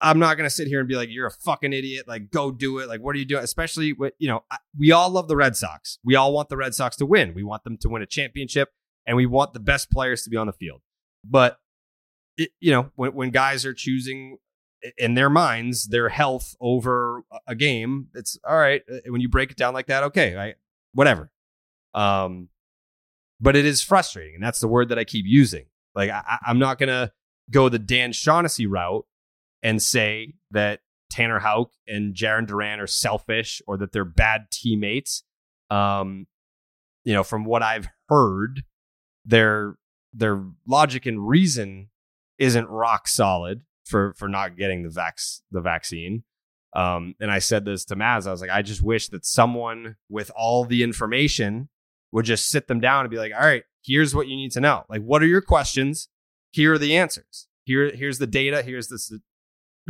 I'm not gonna sit here and be like, "You're a fucking idiot." Like, go do it. Like, what are you doing? Especially with you know, we all love the Red Sox. We all want the Red Sox to win. We want them to win a championship, and we want the best players to be on the field. But it, you know, when when guys are choosing in their minds their health over a game, it's all right. Uh, when you break it down like that, okay, I, whatever. Um, but it is frustrating, and that's the word that I keep using. Like, I, I'm not gonna go the Dan Shaughnessy route and say that Tanner Houck and Jarren Duran are selfish or that they're bad teammates. Um, you know, from what I've heard, their their logic and reason isn't rock solid for for not getting the vax the vaccine. Um, and I said this to Maz. I was like, I just wish that someone with all the information would just sit them down and be like, all right, here's what you need to know. Like, what are your questions? Here are the answers. Here, here's the data. Here's the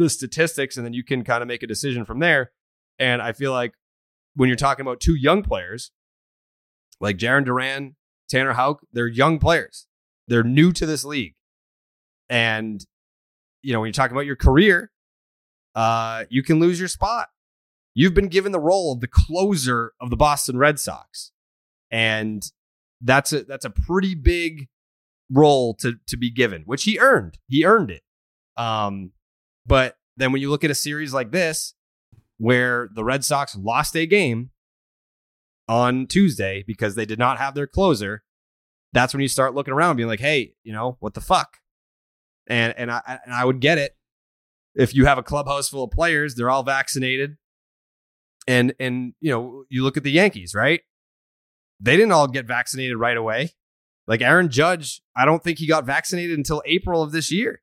the statistics, and then you can kind of make a decision from there. And I feel like when you're talking about two young players, like Jarren Duran, Tanner Houck, they're young players. They're new to this league. And, you know, when you're talking about your career, uh, you can lose your spot. You've been given the role of the closer of the Boston Red Sox. And that's a that's a pretty big role to to be given, which he earned. He earned it. Um, but then when you look at a series like this, where the Red Sox lost a game on Tuesday because they did not have their closer, that's when you start looking around being like, hey, you know, what the fuck? And and I and I would get it. If you have a clubhouse full of players, they're all vaccinated. And and you know, you look at the Yankees, right? They didn't all get vaccinated right away. Like Aaron Judge, I don't think he got vaccinated until April of this year.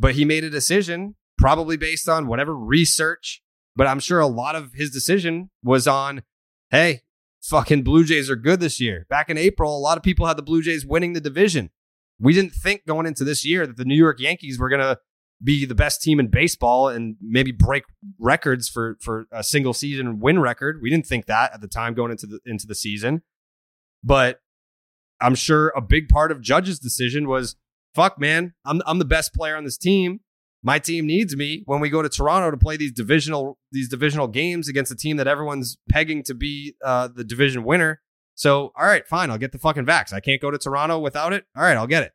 But he made a decision, probably based on whatever research. But I'm sure a lot of his decision was on, hey, fucking Blue Jays are good this year. Back in April, a lot of people had the Blue Jays winning the division. We didn't think going into this year that the New York Yankees were going to be the best team in baseball and maybe break records for for a single season win record. We didn't think that at the time going into the into the season. But I'm sure a big part of Judge's decision was fuck, man, I'm I'm the best player on this team. My team needs me when we go to Toronto to play these divisional these divisional games against a team that everyone's pegging to be uh, the division winner. So, all right, fine, I'll get the fucking vax. I can't go to Toronto without it. All right, I'll get it.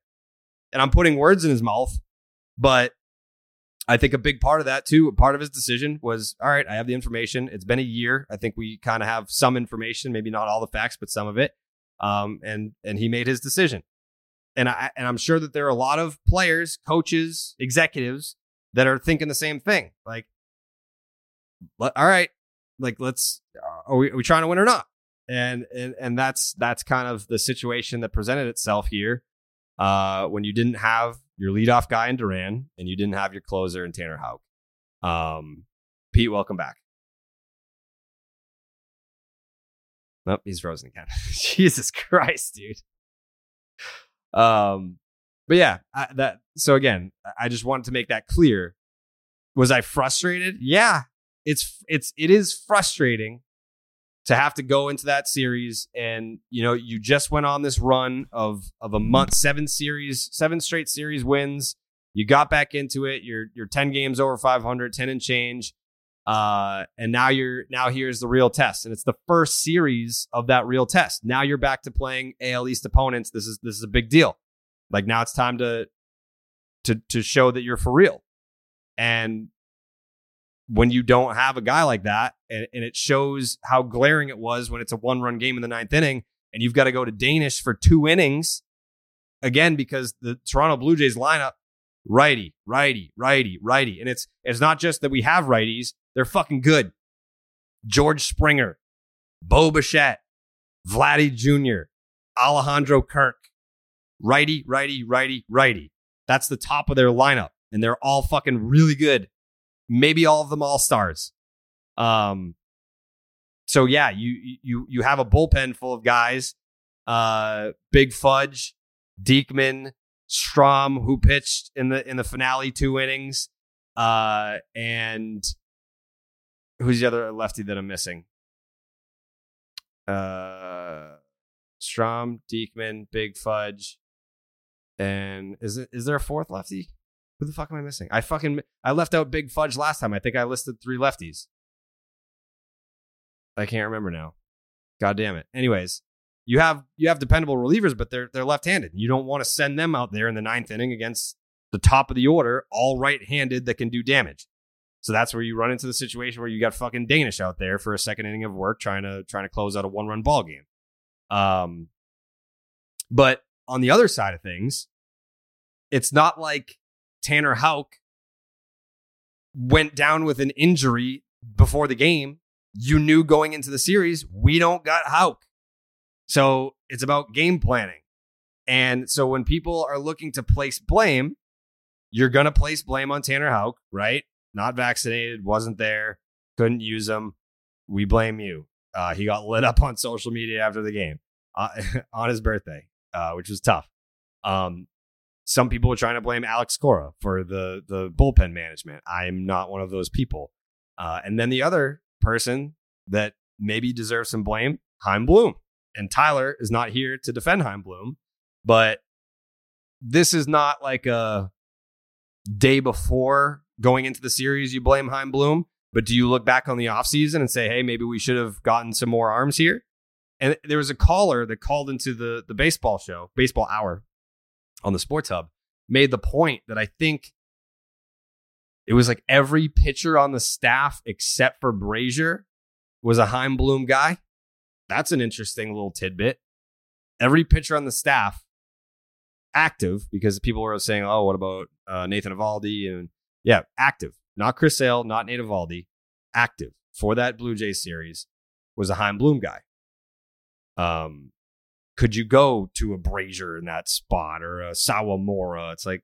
And I'm putting words in his mouth, but I think a big part of that too, part of his decision was, all right, I have the information. It's been a year. I think we kind of have some information, maybe not all the facts, but some of it. Um, and and he made his decision and I and I'm sure that there are a lot of players, coaches, executives that are thinking the same thing. Like, all right, like let's are we, are we trying to win or not? And and and that's that's kind of the situation that presented itself here. Uh, when you didn't have your leadoff guy in Duran and you didn't have your closer in Tanner Houck. Um, Pete, welcome back. Nope, he's frozen again. (laughs) Jesus Christ, dude. Um, but yeah, I, that so again, I just wanted to make that clear. Was I frustrated? Yeah, it's it's it is frustrating to have to go into that series and you know you just went on this run of of a month seven series seven straight series wins you got back into it you're you're 10 games over 500 10 and change uh, and now you're now here's the real test, and it's the first series of that real test. Now you're back to playing AL East opponents. This is this is a big deal. Like now it's time to to to show that you're for real. And when you don't have a guy like that, and, and it shows how glaring it was when it's a one run game in the ninth inning, and you've got to go to Danish for two innings again because the Toronto Blue Jays lineup righty, righty, righty, righty. And it's it's not just that we have righties, they're fucking good. George Springer, Bo Bichette, Vladdy Jr., Alejandro Kirk, righty, righty, righty, righty. That's the top of their lineup. And they're all fucking really good. Maybe all of them all stars. Um, so yeah, you you you have a bullpen full of guys. Uh, Big Fudge, Diekman, Strahm, who pitched in the in the finale two innings, uh, and who's the other lefty that I'm missing? Uh, Strahm, Diekman, Big Fudge, and is it is there a fourth lefty? Who the fuck am I missing? I fucking I left out Big Fudge last time. I think I listed three lefties. I can't remember now. God damn it. Anyways, you have you have dependable relievers, but they're they're left-handed. You don't want to send them out there in the ninth inning against the top of the order, all right-handed that can do damage. So that's where you run into the situation where you got fucking Danish out there for a second inning of work trying to trying to close out a one-run ball game. Um, but on the other side of things, it's not like Tanner Houck went down with an injury before the game. You knew going into the series, we don't got Houck. So it's about game planning. And so when people are looking to place blame, you're going to place blame on Tanner Houck, right? Not vaccinated, wasn't there, couldn't use him. We blame you. Uh, he got lit up (laughs) on social media after the game uh, (laughs) on his birthday, uh, which was tough. Um, some people are trying to blame Alex Cora for the the bullpen management. I'm not one of those people. Uh, and then the other person that maybe deserves some blame, Chaim Bloom and Tyler is not here to defend Chaim Bloom, but this is not like a day before going into the series you blame Chaim Bloom, but do you look back on the offseason and say, hey, maybe we should have gotten some more arms here? And there was a caller that called into the the baseball show, baseball hour on the sports hub, made the point that I think it was like every pitcher on the staff except for Brasier was a Chaim Bloom guy. That's an interesting little tidbit. Every pitcher on the staff active because people were saying, "Oh, what about uh, Nathan Eovaldi And yeah, active, not Chris Sale, not Nate Eovaldi, active for that Blue Jays series was a Chaim Bloom guy. Um, could you go to a Brasier in that spot or a Sawamura? It's like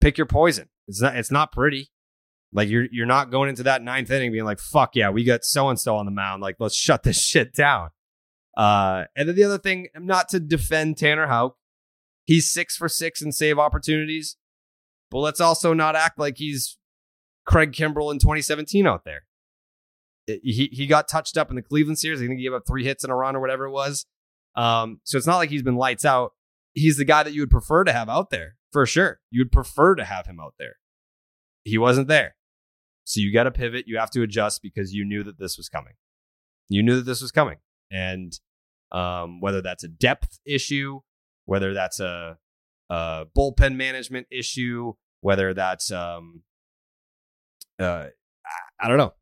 pick your poison. It's not. It's not pretty. Like you're you're not going into that ninth inning being like, fuck yeah, we got so and so on the mound. Like, let's shut this (laughs) shit down. Uh, and then the other thing, not to defend Tanner Houck, he's six for six in save opportunities, but let's also not act like he's Craig Kimbrel in 2017 out there. He he got touched up in the Cleveland series. I think he gave up three hits in a run or whatever it was. Um, so it's not like he's been lights out. He's the guy that you would prefer to have out there for sure. You would prefer to have him out there. He wasn't there. So you got to pivot. You have to adjust because you knew that this was coming. You knew that this was coming. And um, whether that's a depth issue, whether that's a, a bullpen management issue, whether that's, um, uh, I don't know,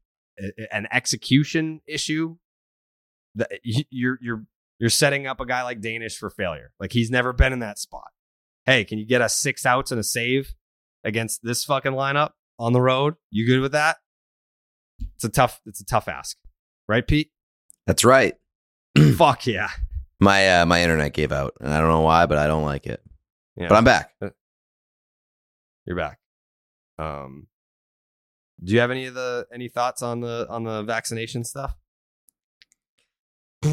an execution issue, that you're, you're, you're setting up a guy like Danish for failure. Like he's never been in that spot. Hey, can you get us six outs and a save against this fucking lineup? on the road. You good with that? It's a tough. It's a tough ask, right, Pete? That's right. (clears throat) Fuck yeah. My uh, my internet gave out, and I don't know why, but I don't like it. Yeah. But I'm back. You're back. Um, do you have any of the any thoughts on the on the vaccination stuff? (sighs)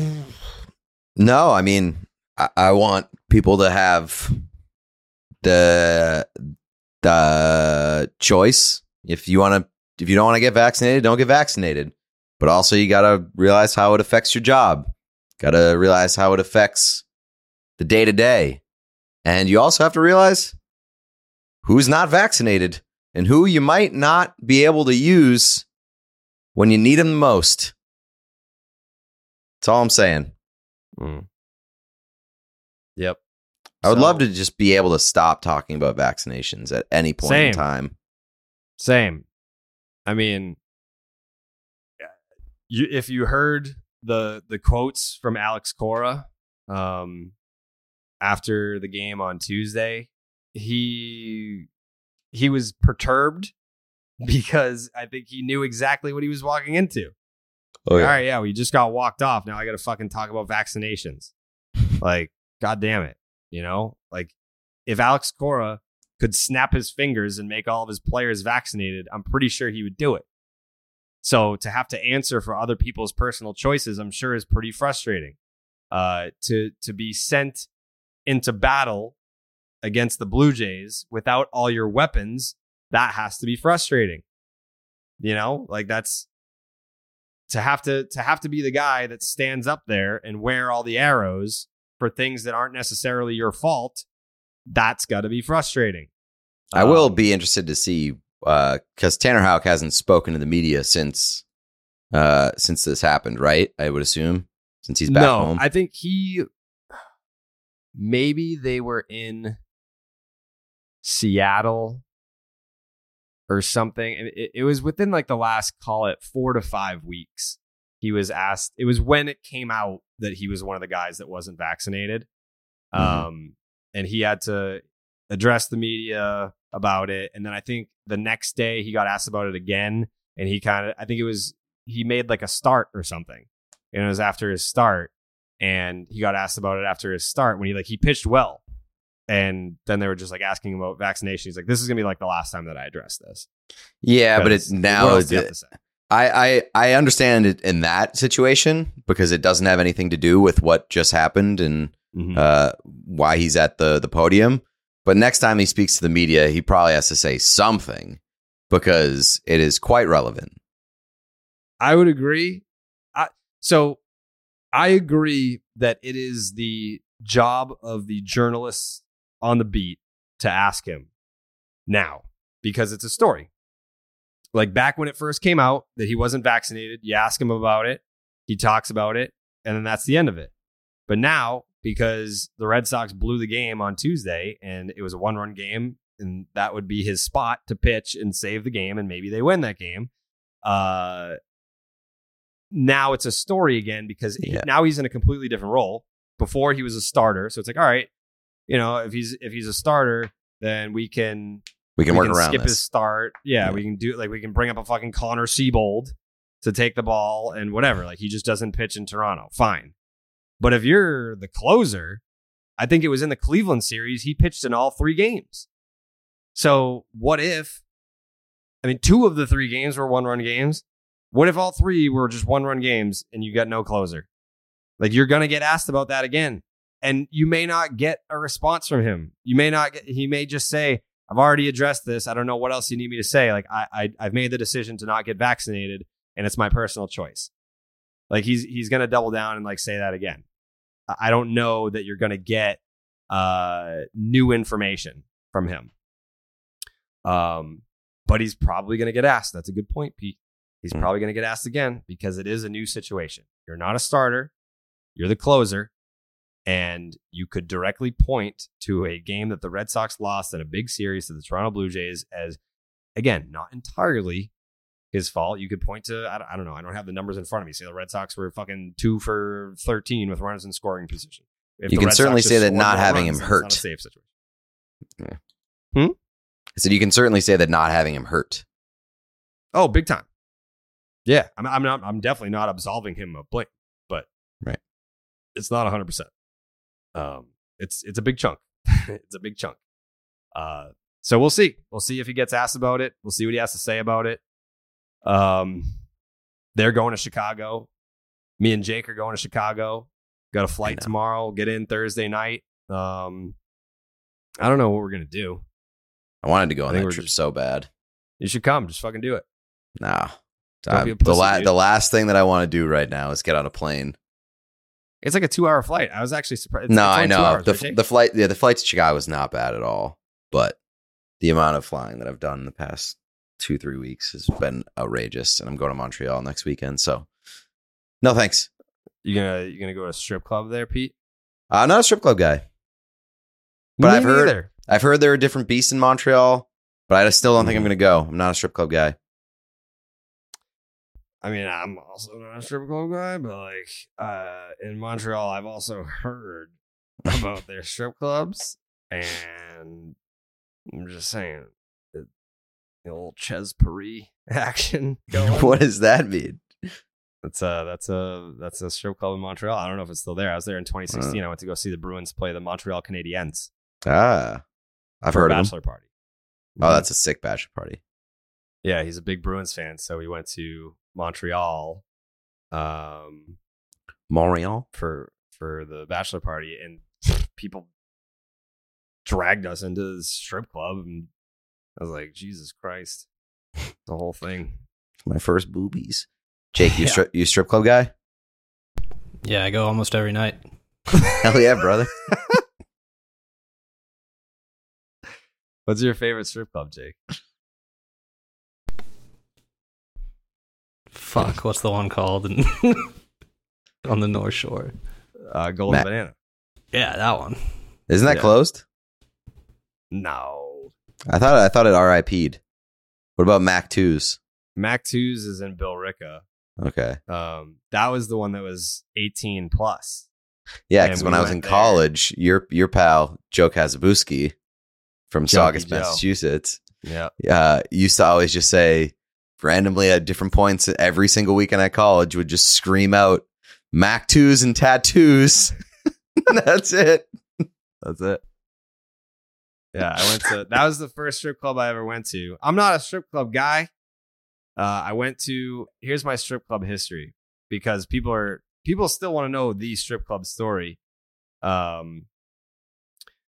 No, I mean, I, I want people to have the the choice. If you want to, if you don't want to get vaccinated, don't get vaccinated. But also, you got to realize how it affects your job. Got to realize how it affects the day to day. And you also have to realize who's not vaccinated and who you might not be able to use when you need them the most. That's all I'm saying. Mm. Yep. I would so, love to just be able to stop talking about vaccinations at any point same. in time. Same. I mean, you, if you heard the the quotes from Alex Cora um, after the game on Tuesday, he he was perturbed (laughs) because I think he knew exactly what he was walking into. Oh, yeah. All right, yeah, we just got walked off. Now I got to fucking talk about vaccinations. like, god damn it. You know, like if Alex Cora could snap his fingers and make all of his players vaccinated, I'm pretty sure he would do it. So to have to answer for other people's personal choices, I'm sure is pretty frustrating. Uh, to to be sent into battle against the Blue Jays without all your weapons, that has to be frustrating. You know, like that's to have to to have to be the guy that stands up there and wear all the arrows for things that aren't necessarily your fault. That's got to be frustrating. I will Um, be interested to see uh, because Tanner Houck hasn't spoken to the media since uh, since this happened, right? I would assume since he's back no, home. I think he maybe they were in Seattle or something. and It, it was within like the last call it four to five weeks. He was asked. It was when it came out that he was one of the guys that wasn't vaccinated, Mhm. um, and he had to address the media about it. And then I think the next day he got asked about it again, and he kind of I think it was he made like a start or something, and it was after his start, and he got asked about it after his start when he like he pitched well, and then they were just like asking about vaccination. He's like, "This is gonna be like the last time that I address this." yeah, but it's now. else do you have to say? I, I I understand it in that situation because it doesn't have anything to do with what just happened and Mhm. uh, why he's at the the podium. But next time he speaks to the media, he probably has to say something because it is quite relevant. I would agree. I, so I agree that it is the job of the journalists on the beat to ask him now because it's a story. Like back when it first came out that he wasn't vaccinated, you ask him about it, he talks about it, and then that's the end of it. But now, because the Red Sox blew the game on Tuesday and it was a one run game, and that would be his spot to pitch and save the game, and maybe they win that game. Uh, now it's a story again because he- now he's in a completely different role. Before he was a starter, so it's like, all right, you know, if he's if he's a starter, then we can We can we work can around skip this. his start. Yeah, Yeah. we can do like we can bring up a fucking Connor Seabold to take the ball and whatever. Like he just doesn't pitch in Toronto. Fine. But if you're the closer, I think it was in the Cleveland series, he pitched in all three games. So what if I mean two of the three games were one run games? What if all three were just one run games and you got no closer? Like you're gonna get asked about that again. And you may not get a response from him. You may not get he may just say, I've already addressed this. I don't know what else you need me to say. Like I, I I've made the decision to not get vaccinated, and it's my personal choice. Like he's he's gonna double down and like say that again. I don't know that you're gonna get uh new information from him. Um, but he's probably gonna get asked. That's a good point, Pete. He's Hmm. probably gonna get asked again because it is a new situation. You're not a starter. You're the closer and you could directly point to a game that the Red Sox lost in a big series to the Toronto Blue Jays as, again, not entirely his fault. You could point to, I don't, I don't know, I don't have the numbers in front of me. Say the Red Sox were fucking two for 13 with runners in scoring position. If You can Red certainly say that not having runs, him hurt. safe situation. Hmm? I said you can certainly say that not having him hurt. Oh, big time. Yeah, I'm, I'm not. I'm definitely not absolving him of blame, but Right. it's not 100. percent Um, it's it's a big chunk. (laughs) it's a big chunk. Uh, so we'll see. We'll see if he gets asked about it. We'll see what he has to say about it. Um, they're going to Chicago. Me and Jake are going to Chicago. Got a flight tomorrow. Get in Thursday night. Um, I don't know what we're gonna do. I wanted to go I on think that trip just- so bad. You should come. Just fucking do it. Nah. A the, la- the last thing that I want to do right now is get on a plane. It's like a two-hour flight. I was actually surprised. No, I two know hours, the right, the flight. Yeah, the flight to Chicago was not bad at all, but the amount of flying that I've done in the past two three weeks has been outrageous, and I'm going to Montreal next weekend. So, no thanks. you gonna you gonna go to a strip club there, Pete? I'm not a strip club guy, but Me I've heard. I've heard there are different beasts in Montreal, but I still don't think I'm mm-hmm. going to go. I'm not a strip club guy. I mean, I'm also not a strip club guy, but like uh, in Montreal, I've also heard about their strip clubs, and I'm just saying, the, the old Chez Paree (laughs) action (laughs) going. what does that mean? That's a that's a that's a strip club in Montreal. I don't know if it's still there. I was there in 2016. I went to go see the Bruins play the Montreal Canadiens Ah, I've heard a of him. bachelor party. Oh, that's a sick bachelor party. Yeah, he's a big Bruins fan, so we went to Montreal um, Montreal. for for the bachelor party, and people dragged us into the strip club, and I was like, Jesus Christ, the whole thing. My first boobies. (laughs) Jake, you Yeah. strip you strip club guy? Yeah, I go almost every night. (laughs) (laughs) Hell yeah, brother. What's your favorite strip club, Jake? Fuck, (laughs) what's the one called (laughs) on the North Shore? Uh, Golden Matt. Banana. Yeah, that one. Isn't that Yeah. closed? No, I thought I thought it RIP'd. What about Mac 2s? Mac Twos is in Billerica. Okay. Um, that was the one that was 18 plus. Yeah, And because we when I was went in there. college, your your pal Joe Kazabuski from Junkie Saugus, Joe. Massachusetts, Yeah. uh, used to always just say randomly at different points every single weekend at college would just scream out Mac twos and tattoos. (laughs) That's it. That's it. Yeah, I went to that was the first strip club I ever went to. I'm not a strip club guy. Uh, I went to here's my strip club history because people are people still want to know the strip club story. Um,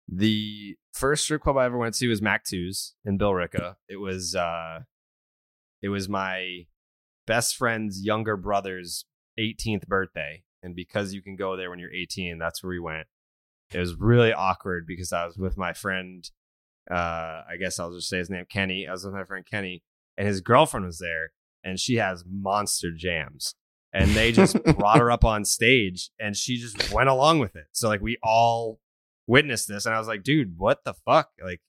the first strip club I ever went to was Mac Two's in Billerica. It was uh, it was my best friend's younger brother's 18th birthday, and because you can go there when you're 18, that's where we went it was really awkward because I was with my friend. Uh, I guess I'll just say his name, Kenny. I was with my friend Kenny, and his girlfriend was there, and she has monster jams, and they just (laughs) brought her up on stage, and she just went along with it. So like we all witnessed this, and I was like, dude, what the fuck? Like,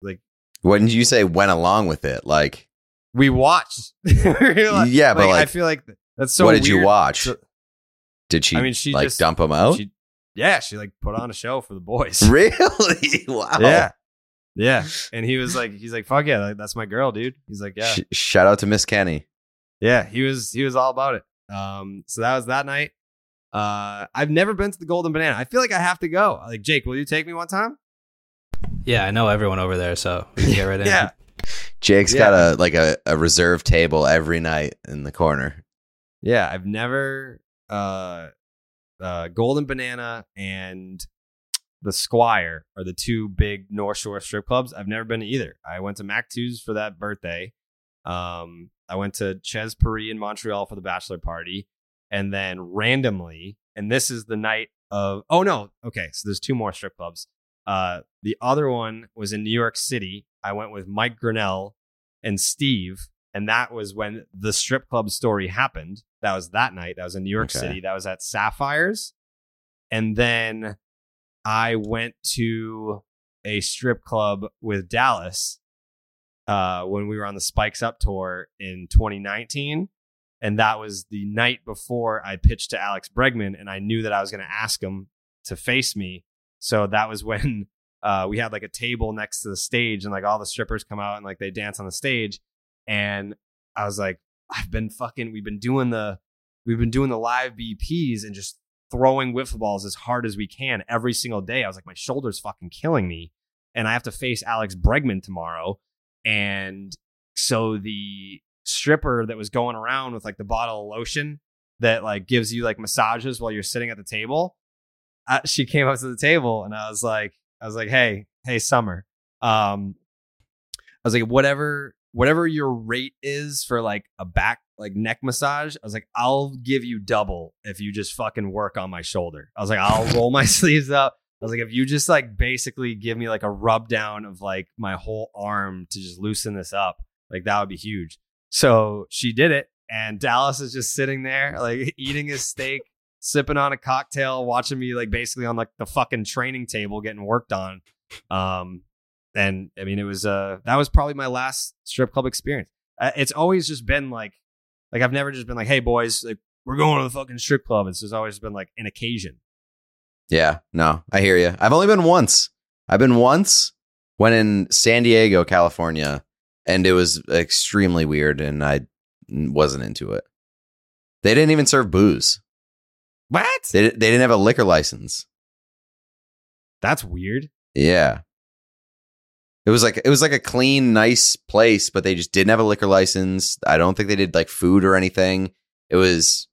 like When did you say went along with it? Like, we watched. We were like- Yeah, but, I like, feel like that's so. what did you watch? So- did she? I mean, she like just- dump him out. She, yeah, she like put on a show for the boys. (laughs) (laughs) really? Wow. Yeah. Yeah. And he was like, he's like, fuck yeah, like, that's my girl, dude. He's like, yeah. Sh- shout out to Miss Kenny. Yeah. He was, he was all about it. Um, so that was that night. Uh, I've never been to the Golden Banana. I feel like I have to go. Like, Jake, will you take me one time? Yeah, I know everyone over there, so we can get right in. (laughs) Yeah. Jake's Yeah. got a like a, a reserve table every night in the corner. Yeah. I've never, uh, uh, Golden Banana and the Squire are the two big North Shore strip clubs. I've never been to either. I went to Mac 2's for that birthday. Um, I went to Chez Paree in Montreal for the bachelor party. And then randomly, and this is the night of, oh no, okay, so there's two more strip clubs. Uh, the other one was in New York City. I went with Mike Grinnell and Steve, and that was when the strip club story happened. That was that night. That was in New York Okay. City. That was at Sapphires. And then I went to a strip club with Dallas uh, when we were on the Spikes Up tour in 2019. And that was the night before I pitched to Alex Bregman, and I knew that I was going to ask him to face me. So that was (laughs) when uh, we had like a table next to the stage, and like all the strippers come out and like they dance on the stage. And I was like, I've been fucking, we've been doing the, we've been doing the live BPs and just throwing wiffle balls as hard as we can every single day. I was like, my shoulder's fucking killing me. And I have to face Alex Bregman tomorrow. And so the stripper that was going around with like the bottle of lotion that like gives you like massages while you're sitting at the table, uh, she came up to the table and I was like, I was like, hey, hey, Summer. Um, I was like, whatever, whatever your rate is for like a back, like neck massage, I was like, I'll give you double if you just fucking work on my shoulder. I was like, I'll roll my (laughs) sleeves up. I was like, if you just like basically give me like a rub down of like my whole arm to just loosen this up, like that would be huge. So she did it, and Dallas is just sitting there, like (laughs) eating his steak, sipping on a cocktail, watching me like basically on like the fucking training table getting worked on. Um, and I mean, it was uh that was probably my last strip club experience. Uh, it's always just been like, like I've never just been like, hey boys, like we're going to the fucking strip club. It's just always been like an occasion. Yeah, no, I hear you. I've only been once. I've been once when in San Diego, California, and it was extremely weird, and I wasn't into it. They didn't even serve booze. What? They they didn't have a liquor license. That's weird. Yeah. It was like it was like a clean, nice place, but they just didn't have a liquor license. I don't think they did like food or anything. It was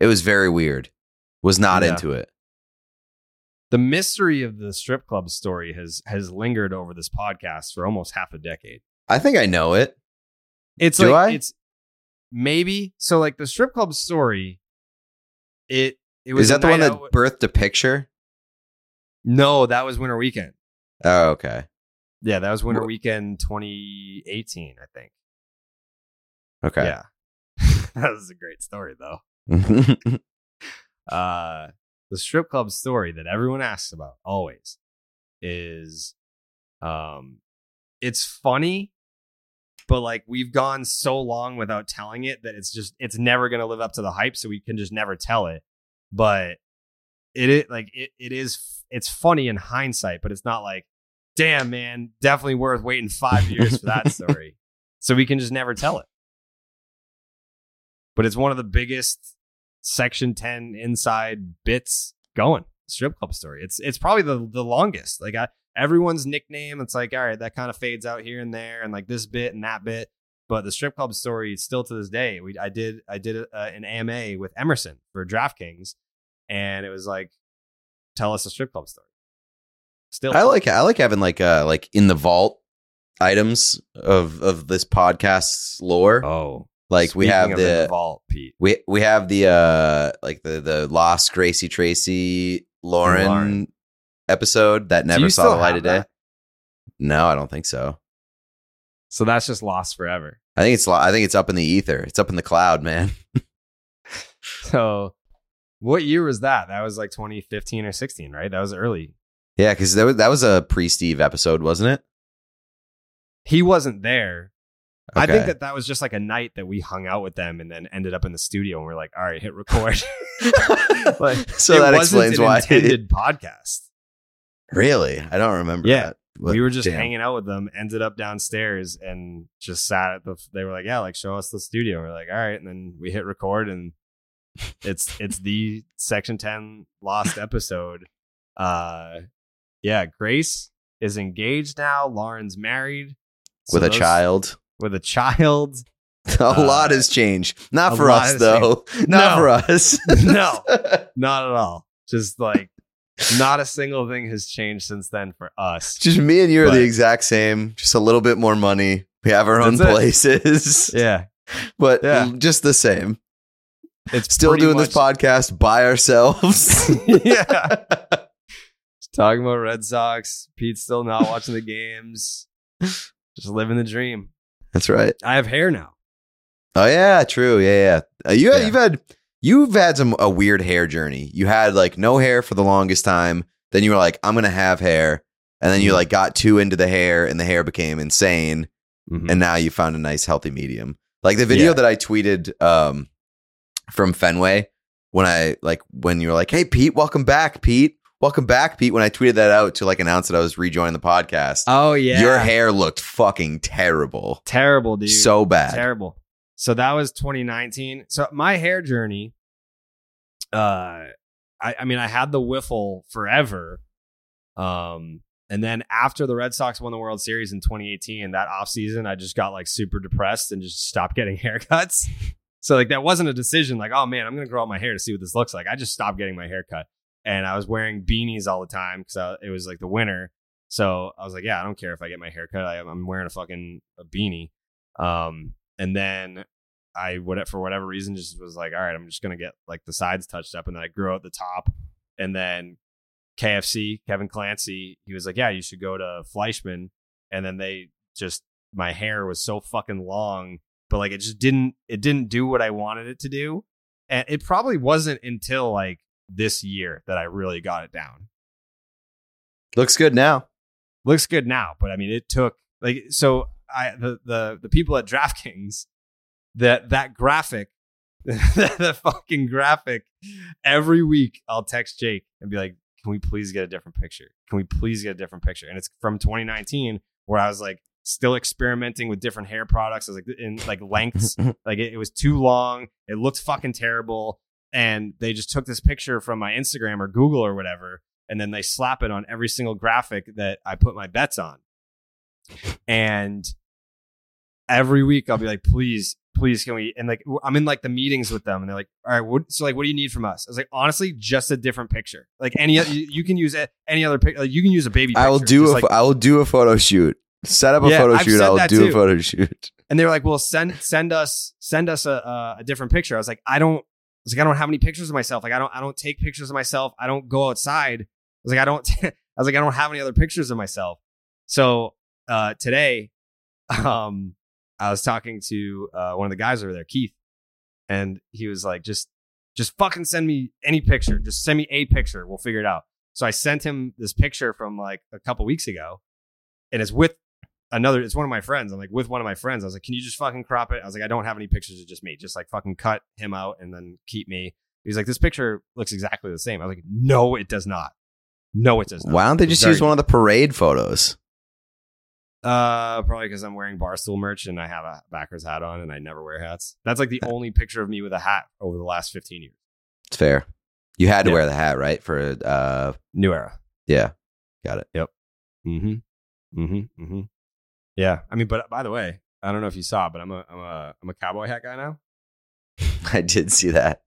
it was very weird. Was not Yeah. into it. The mystery of the strip club story has has lingered over this podcast for almost half a decade. I think I know it. It's Do like I? it's maybe so like the strip club story. It it was Is that the one that out- birthed a picture? No, that was Winter Weekend. Oh, okay. Yeah, that was Winter Weekend 2018, I think. Okay. Yeah, (laughs) that was a great story though. (laughs) uh the strip club story that everyone asks about always is um it's funny but like we've gone so long without telling it that it's just it's never going to live up to the hype so we can just never tell it but it is like it, it is it's funny in hindsight but it's not like damn man definitely worth waiting 5 years for that (laughs) story. So we can just never tell it. But it's one of the biggest section 10 inside bits going strip club story. It's it's probably the the longest. Like I, everyone's nickname it's like all right that kind of fades out here and there and like this bit and that bit. But the strip club story still to this day. We i did i did uh, an ama with emerson for draftkings and it was like tell us a strip club story still I like I like having like uh like in the vault items of of this podcast's lore. oh like we have the, the vault pete we we have the uh like the the lost Gracie Tracy Lauren, Lauren. episode that never saw the light have of day. that? No, I don't think so. so that's just lost forever I think it's I think it's up in the ether. It's up in the cloud, man. (laughs) so what year was that that was like 2015 or 16 right that was early Yeah, because that was that was a pre Steve episode, wasn't it? he wasn't there I think that that was just like a night that we hung out with them and then ended up in the studio and we are like, all right, hit record. (laughs) like, (laughs) so that explains an why. intended podcast. really, I don't remember. Yeah, that. We were just damn. hanging out with them, ended up downstairs and just sat at the. They were like, yeah, like show us the studio. We're like, all right, and then we hit record and it's it's the Section Ten Lost episode. Uh, yeah, Grace is engaged now. Lauren's married So with a those- child. With a child. (laughs) A lot has changed. Not for us though. (laughs) Not No. for us. (laughs) No. Not at all. Just like not a single thing has changed since then for us. Just me and you are the exact same. Just a little bit more money. We have our own it. places. Yeah. But Yeah. just the same. It's Still doing this podcast by ourselves. (laughs) (laughs) yeah. Just talking about Red Sox. Pete's still not watching the games. Just living the dream. That's right. I have hair now. Oh yeah, true. Yeah, yeah. Uh, you Yeah. you've had you've had some a weird hair journey. You had like no hair for the longest time. Then you were like, I'm gonna have hair, and then you Mhm. like got too into the hair, and the hair became insane. Mhm. And now you found a nice healthy medium. Like the video Yeah. that I tweeted um from Fenway when I like when you were like, Hey Pete, welcome back, Pete. Welcome back, Pete. When I tweeted that out to like announce that I was rejoining the podcast, oh yeah. your hair looked fucking terrible. terrible, dude. So bad. terrible. So that was 2019. So my hair journey, uh, I, I mean, I had the wiffle forever. Um, and then after the Red Sox won the World Series in 2018, that offseason, I just got like super depressed and just stopped getting (laughs) haircuts. So like that wasn't a decision like, oh man, I'm gonna grow out my hair to see what this looks like. I just stopped getting my hair cut. And I was wearing beanies all the time because it was like the winter. So I was like, yeah, I don't care if I get my hair cut. I, I'm wearing a fucking a beanie. Um, and then I would for whatever reason just was like, all right, I'm just gonna get like the sides touched up, and then I grew out the top, and then KFC Kevin Clancy, he was like, yeah, you should go to Fleischman, and then they just my hair was so fucking long, but like it just didn't it didn't do what I wanted it to do, and it probably wasn't until like this year that I really got it down Looks good now. looks good now, but I mean, it took like so. I the the the people at DraftKings that that graphic, (laughs) the fucking graphic. Every week, I'll text Jake and be like, "Can we please get a different picture? Can we please get a different picture?" And it's from 2019, where I was like still experimenting with different hair products. I was like in like lengths, (laughs) like it, it was too long. It looked fucking terrible. And they just took this picture from my Instagram or Google or whatever, and then they slap it on every single graphic that I put my bets on. And every week I'll be like, please, please can we and like I'm in like the meetings with them and they're like, all right, what so like what do you need from us? I was like, honestly, just a different picture. Like any you, you can use any other picture. Like you can use a baby. I will do a like, I will do a photo shoot. Set up a Yeah, photo I've shoot. I will that do too. a photo shoot. (laughs) and they were like, well, send send us send us a a, a different picture. I was like, I don't. I was like, I don't have any pictures of myself. Like I don't I don't take pictures of myself. I don't go outside. I was like, I don't. (laughs) I was like, I don't have any other pictures of myself. So uh, today, um, I was talking to uh, one of the guys over there, Keith, and he was like, just just fucking send me any picture. Just send me a picture. We'll figure it out. So I sent him this picture from like a couple weeks ago, and it's with another. It's one of my friends. I'm like with one of my friends. I was like, can you just fucking crop it? I was like, I don't have any pictures of just me. Just like fucking cut him out and then keep me. He's like, this picture looks exactly the same. I was like, no, it does not. No, it does not. Why don't they just use one of the parade photos? uh, probably because I'm wearing Barstool merch and I have a backwards hat on and I never wear hats. That's like the only picture of me with a hat over the last 15 years. It's fair. You had to Yeah. wear the hat, right? For uh, New era. yeah, got it. Yep. Mm-hmm. Mm-hmm. Mm-hmm. Yeah. I mean, but by the way, I don't know if you saw, but I'm a I'm a I'm a cowboy hat guy now. (laughs) I did see that.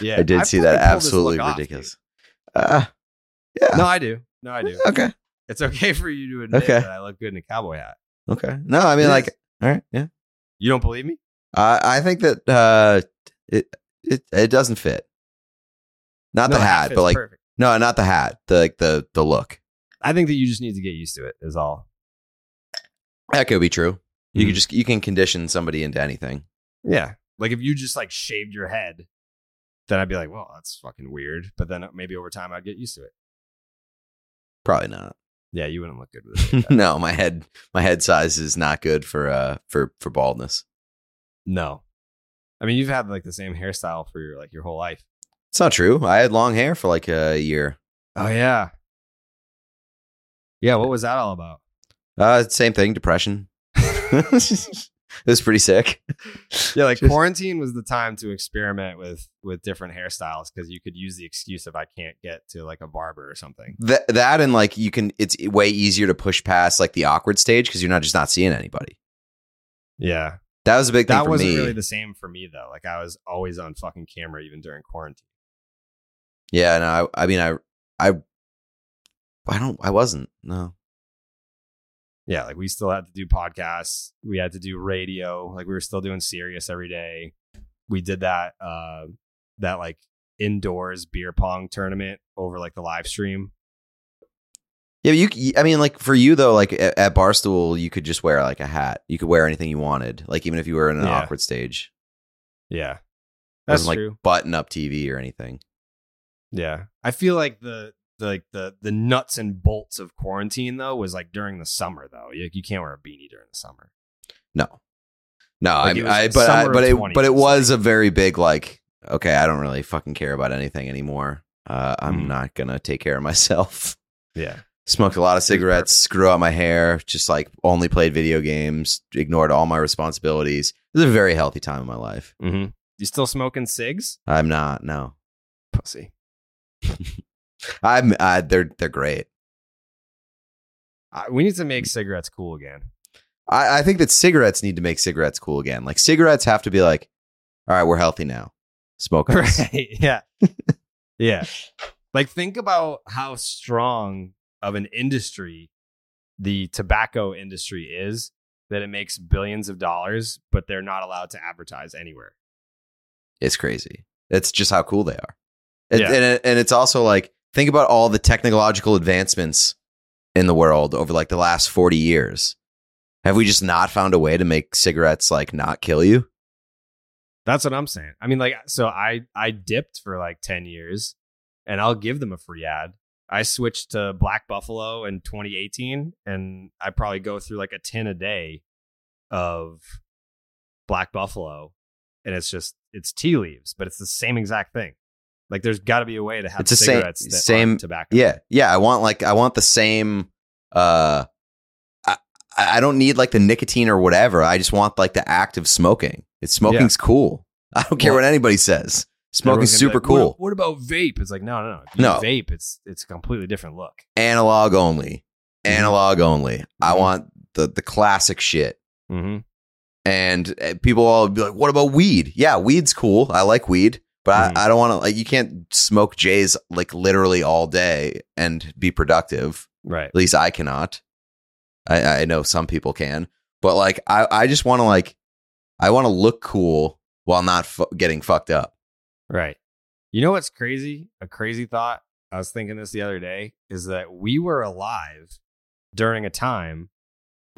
Yeah. I did I see that. Absolutely look off, ridiculous. Uh, yeah. No, I do. No, I do. Okay. It's okay (laughs) for you to admit Okay. that I look good in a cowboy hat. Okay. No, I mean, It like, is. all right. Yeah. You don't believe me? I I think that uh, it it it doesn't fit. Not No, the hat, but like perfect. no, not the hat. The like the the look. I think that you just need to get used to it. Is all. That could be true. You Mhm. can just you can condition somebody into anything. Yeah. Like if you just like shaved your head, then I'd be like, well, that's fucking weird. But then maybe over time I'd get used to it. Probably not. Yeah, you wouldn't look good with it. (laughs) no, my head my head size is not good for uh for for baldness. no. I mean, you've had like the same hairstyle for your like your whole life. It's not true. I had long hair for like a year. Oh yeah. Yeah, what was that all about? Uh, same thing. Depression. (laughs) it was pretty sick. Yeah, like Just- quarantine was the time to experiment with with different hairstyles because you could use the excuse if I can't get to like a barber or something. That that and like you can. It's way easier to push past like the awkward stage because you're not just not seeing anybody. Yeah, That was a big thing that wasn't me. really the same for me though. Like I was always on fucking camera even during quarantine. yeah, no, I, I mean, I, I, I don't, I wasn't. No, Yeah, like we still had to do podcasts. We had to do radio. Like we were still doing Sirius every day. We did that uh that like indoors beer pong tournament over like the live stream. yeah, you. I mean, like for you though, like at, at Barstool, you could just wear like a hat. You could wear anything you wanted, like even if you were in an Yeah. awkward stage. Yeah. That's like true. button up TV or anything. Yeah. I feel like the like the the nuts and bolts of quarantine though was like during the summer though. You, you can't wear a beanie during the summer. No, no, Like, I, I but I, but it 20, but it was a very big like. Okay, I don't really fucking care about anything anymore. Uh, I'm Mhm. not gonna take care of myself. Yeah. Smoked a lot of cigarettes, screw out my hair, just like only played video games, ignored all my responsibilities. It was a very healthy time in my life. Mm-hmm. You still smoking cigs? I'm not, no. Pussy. (laughs) I'm uh, they're they're great. Uh, we need to make cigarettes cool again. I, I think that cigarettes need to make cigarettes cool again. Like cigarettes have to be like, all right, we're healthy now. Smoke (laughs) us. Right. Yeah. (laughs) yeah. Like think about how strong of an industry the tobacco industry is that it makes billions of dollars, but they're not allowed to advertise anywhere. It's crazy. It's just how cool they are. And, Yeah. and, it- and it's also like, think about all the technological advancements in the world over like the last 40 years. Have we just not found a way to make cigarettes like not kill you? That's what I'm saying. I mean, like, so I I dipped for like 10 years and I'll give them a free ad. I switched to Black Buffalo in 2018 and I probably go through like a tin a day of Black Buffalo and it's just it's tea leaves, but it's the same exact thing. Like there's got to be a way to have It's the same- cigarettes that same- tobacco. Yeah. Yeah. I want like, I want the same, uh, I, I don't need like the nicotine or whatever. I just want like the act of smoking. It's smoking's cool. I don't care Well, what anybody says. Smoking's Everyone's gonna be super like, cool. What, what about vape? It's like no, no, no. If you No. vape. It's it's a completely different look. Analog only. Mhm. Analog only. I Mhm. want the the classic shit. Mm-hmm. And uh, people all be like, "What about weed?" Yeah, weed's cool. I like weed, but Mhm. I, I don't want to. Like, you can't smoke J's like literally all day and be productive. Right. At least I cannot. I, I know some people can, but like I, I just want to like I want to look cool while not fu- getting fucked up. Right. You know what's crazy? A crazy thought. I was thinking this the other day is that we were alive during a time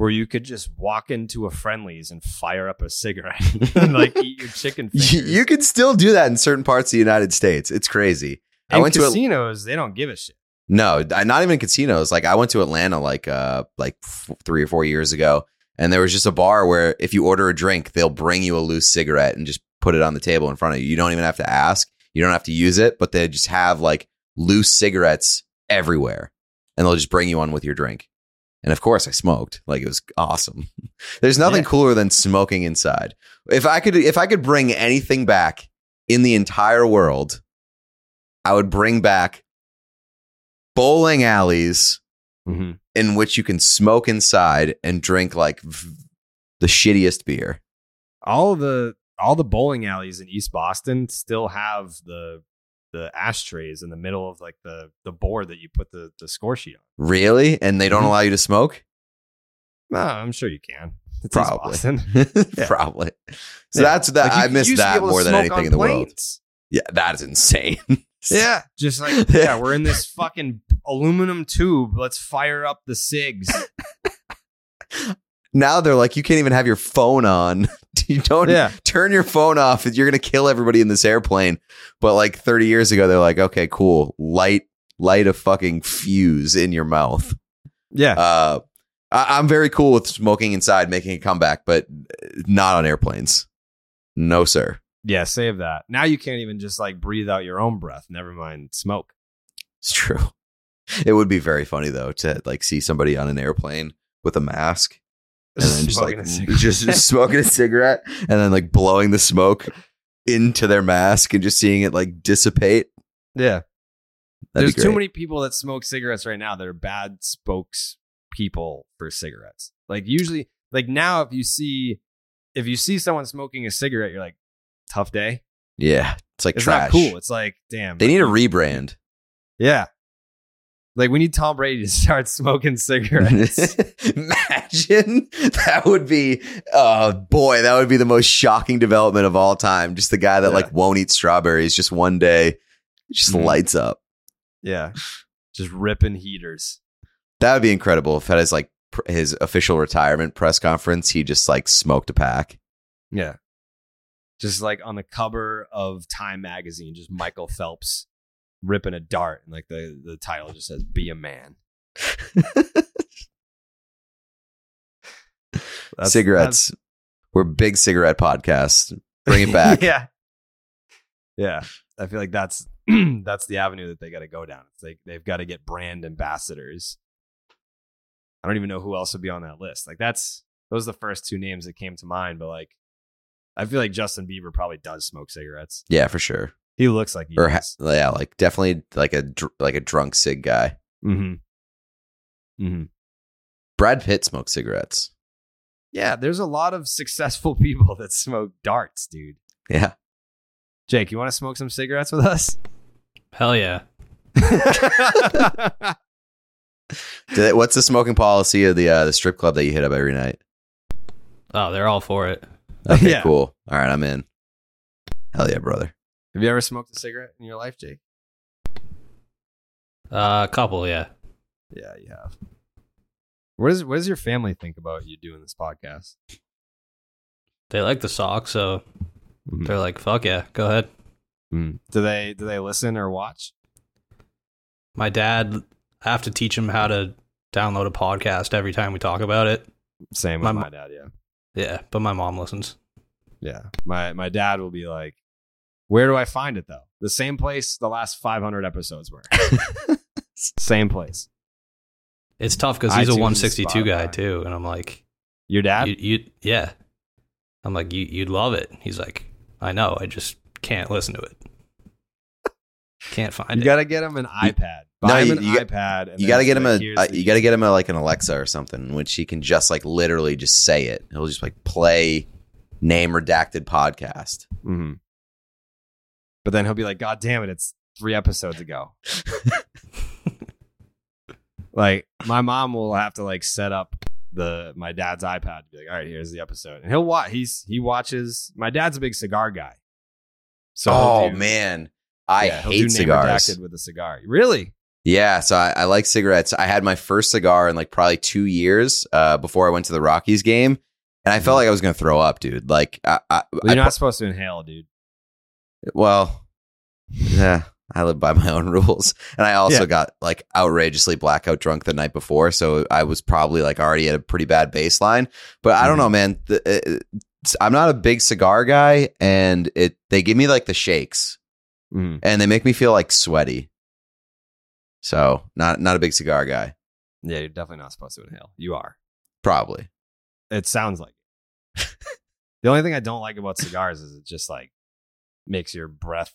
where you could just walk into a Friendly's and fire up a cigarette (laughs) and like eat your chicken (laughs) You, fingers. you can still do that in certain parts of the United States. It's crazy. I went to casinos, they don't give a shit. no, not even casinos. Like I went to Atlanta like uh like f- three or four years ago, and there was just a bar where if you order a drink, they'll bring you a loose cigarette and just put it on the table in front of you. You don't even have to ask. You don't have to use it, but they just have like loose cigarettes everywhere, and they'll just bring you one with your drink. And of course, I smoked. Like it was awesome. (laughs) There's nothing Yeah. cooler than smoking inside. If I could, if I could bring anything back in the entire world, I would bring back bowling alleys Mm-hmm. in which you can smoke inside and drink like v- the shittiest beer. All the all the bowling alleys in East Boston still have the the ashtrays in the middle of like the the board that you put the the score sheet on. Really? And they don't Mhm. allow you to smoke? No, I'm sure you can. (laughs) It's Probably. (laughs) Yeah. Probably. So Yeah. that's that. Like, you- I miss used to be that more than anything in the world. Yeah, that is insane. (laughs) Yeah, just like yeah, we're in this fucking aluminum tube. Let's fire up the cigs. now they're like, you can't even have your phone on. (laughs) you don't Yeah. turn your phone off. You're gonna kill everybody in this airplane. But like 30 years ago, they're like, okay, cool. Light, light a fucking fuse in your mouth. Yeah, Uh, I, I'm very cool with smoking inside, making a comeback, but not on airplanes. No, sir. yeah. Save that. Now you can't even just like breathe out your own breath. Never mind smoke. It's true. It would be very funny though to like see somebody on an airplane with a mask just Smoking like (laughs) just, just smoking a cigarette and then like blowing the smoke into their mask and just seeing it like dissipate. yeah. That'd There's too many people that smoke cigarettes right now that are bad spokes people for cigarettes. Like usually, like now, if you see if you see someone smoking a cigarette, you're like, tough day. Yeah, it's like It's trash. not cool. It's like, damn. They need a rebrand. Yeah. Like we need Tom Brady to start smoking cigarettes. (laughs) Imagine that would be, oh boy, that would be the most shocking development of all time. Just the guy that Yeah. like won't eat strawberries just one day, just Mhm. lights up. yeah. Just ripping heaters. That would be incredible if at his like pr- his official retirement press conference, he just like smoked a pack. Yeah. Just like on the cover of Time magazine, just Michael Phelps ripping a dart. And like the, the title just says, Be a man. That's- Cigarettes. We're big cigarette podcast. Bring it (laughs) back. yeah. Yeah. I feel like that's (clears throat) that's the avenue that they got to go down. It's like they've got to get brand ambassadors. I don't even know who else would be on that list. Like that's those are the first two names that came to mind. But like, I feel like Justin Bieber probably does smoke cigarettes. Yeah, for sure. He looks like he Or ha- does. yeah, like definitely like a dr- like a drunk cig guy. Mm-hmm. Mm-hmm. Brad Pitt smokes cigarettes. Yeah, there's a lot of successful (laughs) people that smoke darts, dude. Yeah. Jake, you want to smoke some cigarettes with us? Hell yeah. (laughs) They- What's the smoking policy of the uh, the strip club that you hit up every night? Oh, they're all for it. Okay, (laughs) Yeah. cool. All right, I'm in. Hell yeah, brother. Have you ever smoked a cigarette in your life, Jake? Uh, a couple, yeah. Yeah, you have. What does what does your family think about you doing this podcast? They like the sock, so Mhm. they're like, "Fuck yeah, go ahead." Mm. Do they do they listen or watch? My dad, I have to teach him how to download a podcast every time we talk about it. Same with My my, dad, yeah. Yeah, but my mom listens. Yeah. My my dad will be like, Where do I find it though? The same place the last five hundred episodes were. (laughs) same place. It's tough because he's a 162 guy too, and I'm like, Your dad? you, you, yeah. I'm like, you, you'd love it. He's like, I know, I just can't listen to it. (laughs) Can't find it. You it. gotta get him an iPad. Buy No, him you- an you got- iPad. And You then got to it's get him like, a uh, you got to get him a, like an Alexa or something, which he can just like literally just say it. He'll just like play name redacted podcast. Mm-hmm. But then he'll be like, God damn it, it's three episodes ago. (laughs) like my mom will have to like set up the my dad's iPad to be like, all right, here's the episode. And he'll watch he's he watches my dad's a big cigar guy. So oh do- man, I yeah, hate cigars. With a cigar. Really? Yeah, so I, I like cigarettes. I had my first cigar in like probably two years uh, before I went to the Rockies game, and I felt like I was gonna throw up, dude. Like, I, I, Well, I you're not supposed to inhale, dude. Well, yeah, I live by my own (laughs) rules, and I also Yeah. got like outrageously blackout drunk the night before, so I was probably like already at a pretty bad baseline. But I don't Mm-hmm. know, man. The, uh, it's- I'm not a big cigar guy, and it they give me like the shakes, Mhm. and they make me feel like sweaty. So not not a big cigar guy, Yeah, you're definitely not supposed to inhale. You are. probably. It sounds like (laughs) the only thing I don't like about cigars is it just like makes your breath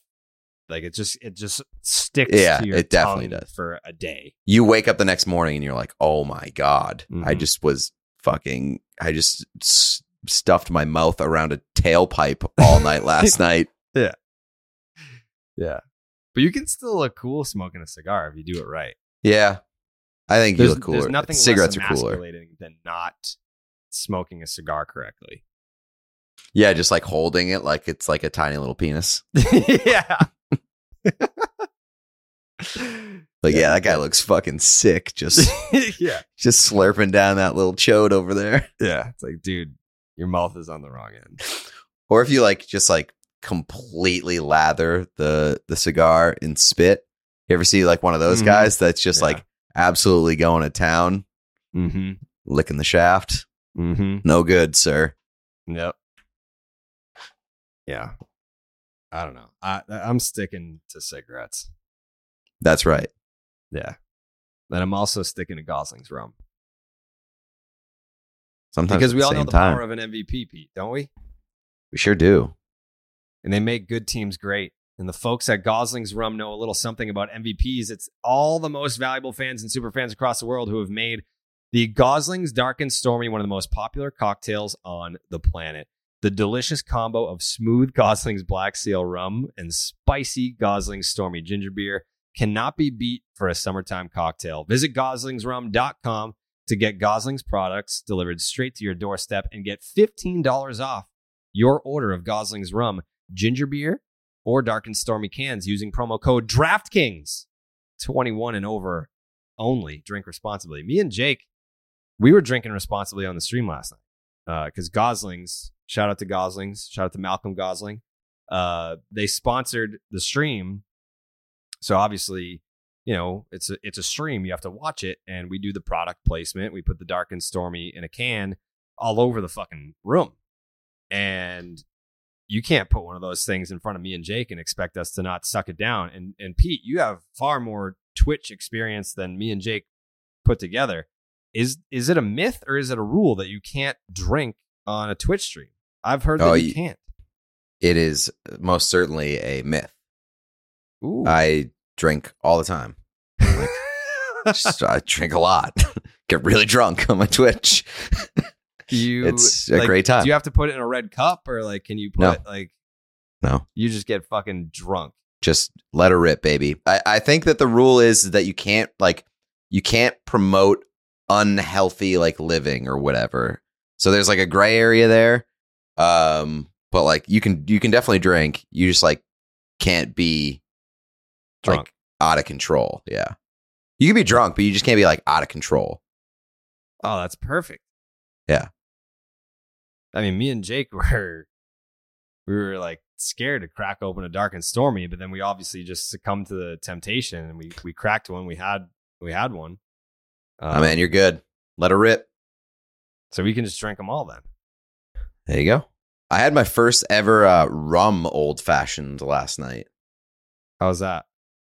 like it just it just sticks Yeah, to your it definitely does. for a day. you wake up the next morning and you're like, oh my God, I Mhm. just was fucking, I just s- stuffed my mouth around a tailpipe all night last (laughs) night. Yeah. Yeah. But you can still look cool smoking a cigar if you do it right. Yeah. I think you look cooler. there's nothing Cigarettes less are cooler. than not smoking a cigar correctly. Yeah, just like holding it like it's like a tiny little penis. (laughs) yeah. (laughs) Like, yeah, that guy looks fucking sick. Just, (laughs) yeah. just slurping down that little chode over there. Yeah. It's like, dude, your mouth is on the wrong end. Or if you like, just like completely lather the the cigar in spit. You ever see like one of those Mhm. guys that's just Yeah. like absolutely going to town, Mm-hmm. licking the shaft? Mm-hmm. No good, sir. Yep. Yeah. I don't know. I I'm sticking to cigarettes. That's right. Yeah. Then I'm also sticking to Gosling's rum. Sometimes because we all know the time. power of an MVP, Pete, don't we? we sure do. And they make good teams great. And the folks at Gosling's Rum know a little something about MVPs. It's all the most valuable fans and super fans across the world who have made the Gosling's Dark and Stormy one of the most popular cocktails on the planet. The delicious combo of smooth Gosling's Black Seal rum and spicy Gosling's Stormy ginger beer cannot be beat for a summertime cocktail. Visit goslingsrum.com to get Gosling's products delivered straight to your doorstep and get $15 off your order of Gosling's rum, ginger beer, or dark and stormy cans using promo code DraftKings. 21 and over only. Drink responsibly. Me and Jake, we were drinking responsibly on the stream last night because Gosling's, shout out to Gosling's, shout out to Malcolm Gosling. Uh, they sponsored the stream. So obviously, you know, it's a, it's a stream. You have to watch it. And we do the product placement. We put the dark and stormy in a can all over the fucking room. And you can't put one of those things in front of me and Jake and expect us to not suck it down. And and Pete, you have far more Twitch experience than me and Jake put together. Is is it a myth or is it a rule that you can't drink on a Twitch stream? I've heard that Oh, you you- can't. It is uh, most certainly a myth. Ooh. I drink all the time. (laughs) Just- I drink a lot. (laughs) Get really drunk on my Twitch. you (laughs) it's a great time. Do you have to put it in a red cup or like can you put No. like No. you just get fucking drunk? Just let her rip, baby. I, I think that the rule is that you can't like you can't promote unhealthy like living or whatever. So there's like a gray area there. Um, but like you can you can definitely drink. You just like can't be Drunk. like out of control. Yeah. You can be drunk, but you just can't be like out of control. Oh, that's perfect. Yeah. I mean, me and Jake (laughs) were we were like scared to crack open a dark and stormy, but then we obviously just succumbed to the temptation and we we cracked one. We had we had one. Oh man, you're good. Let her rip. so we can just drink them all then. There you go. I had my first ever uh, rum old fashioned last night. How was that?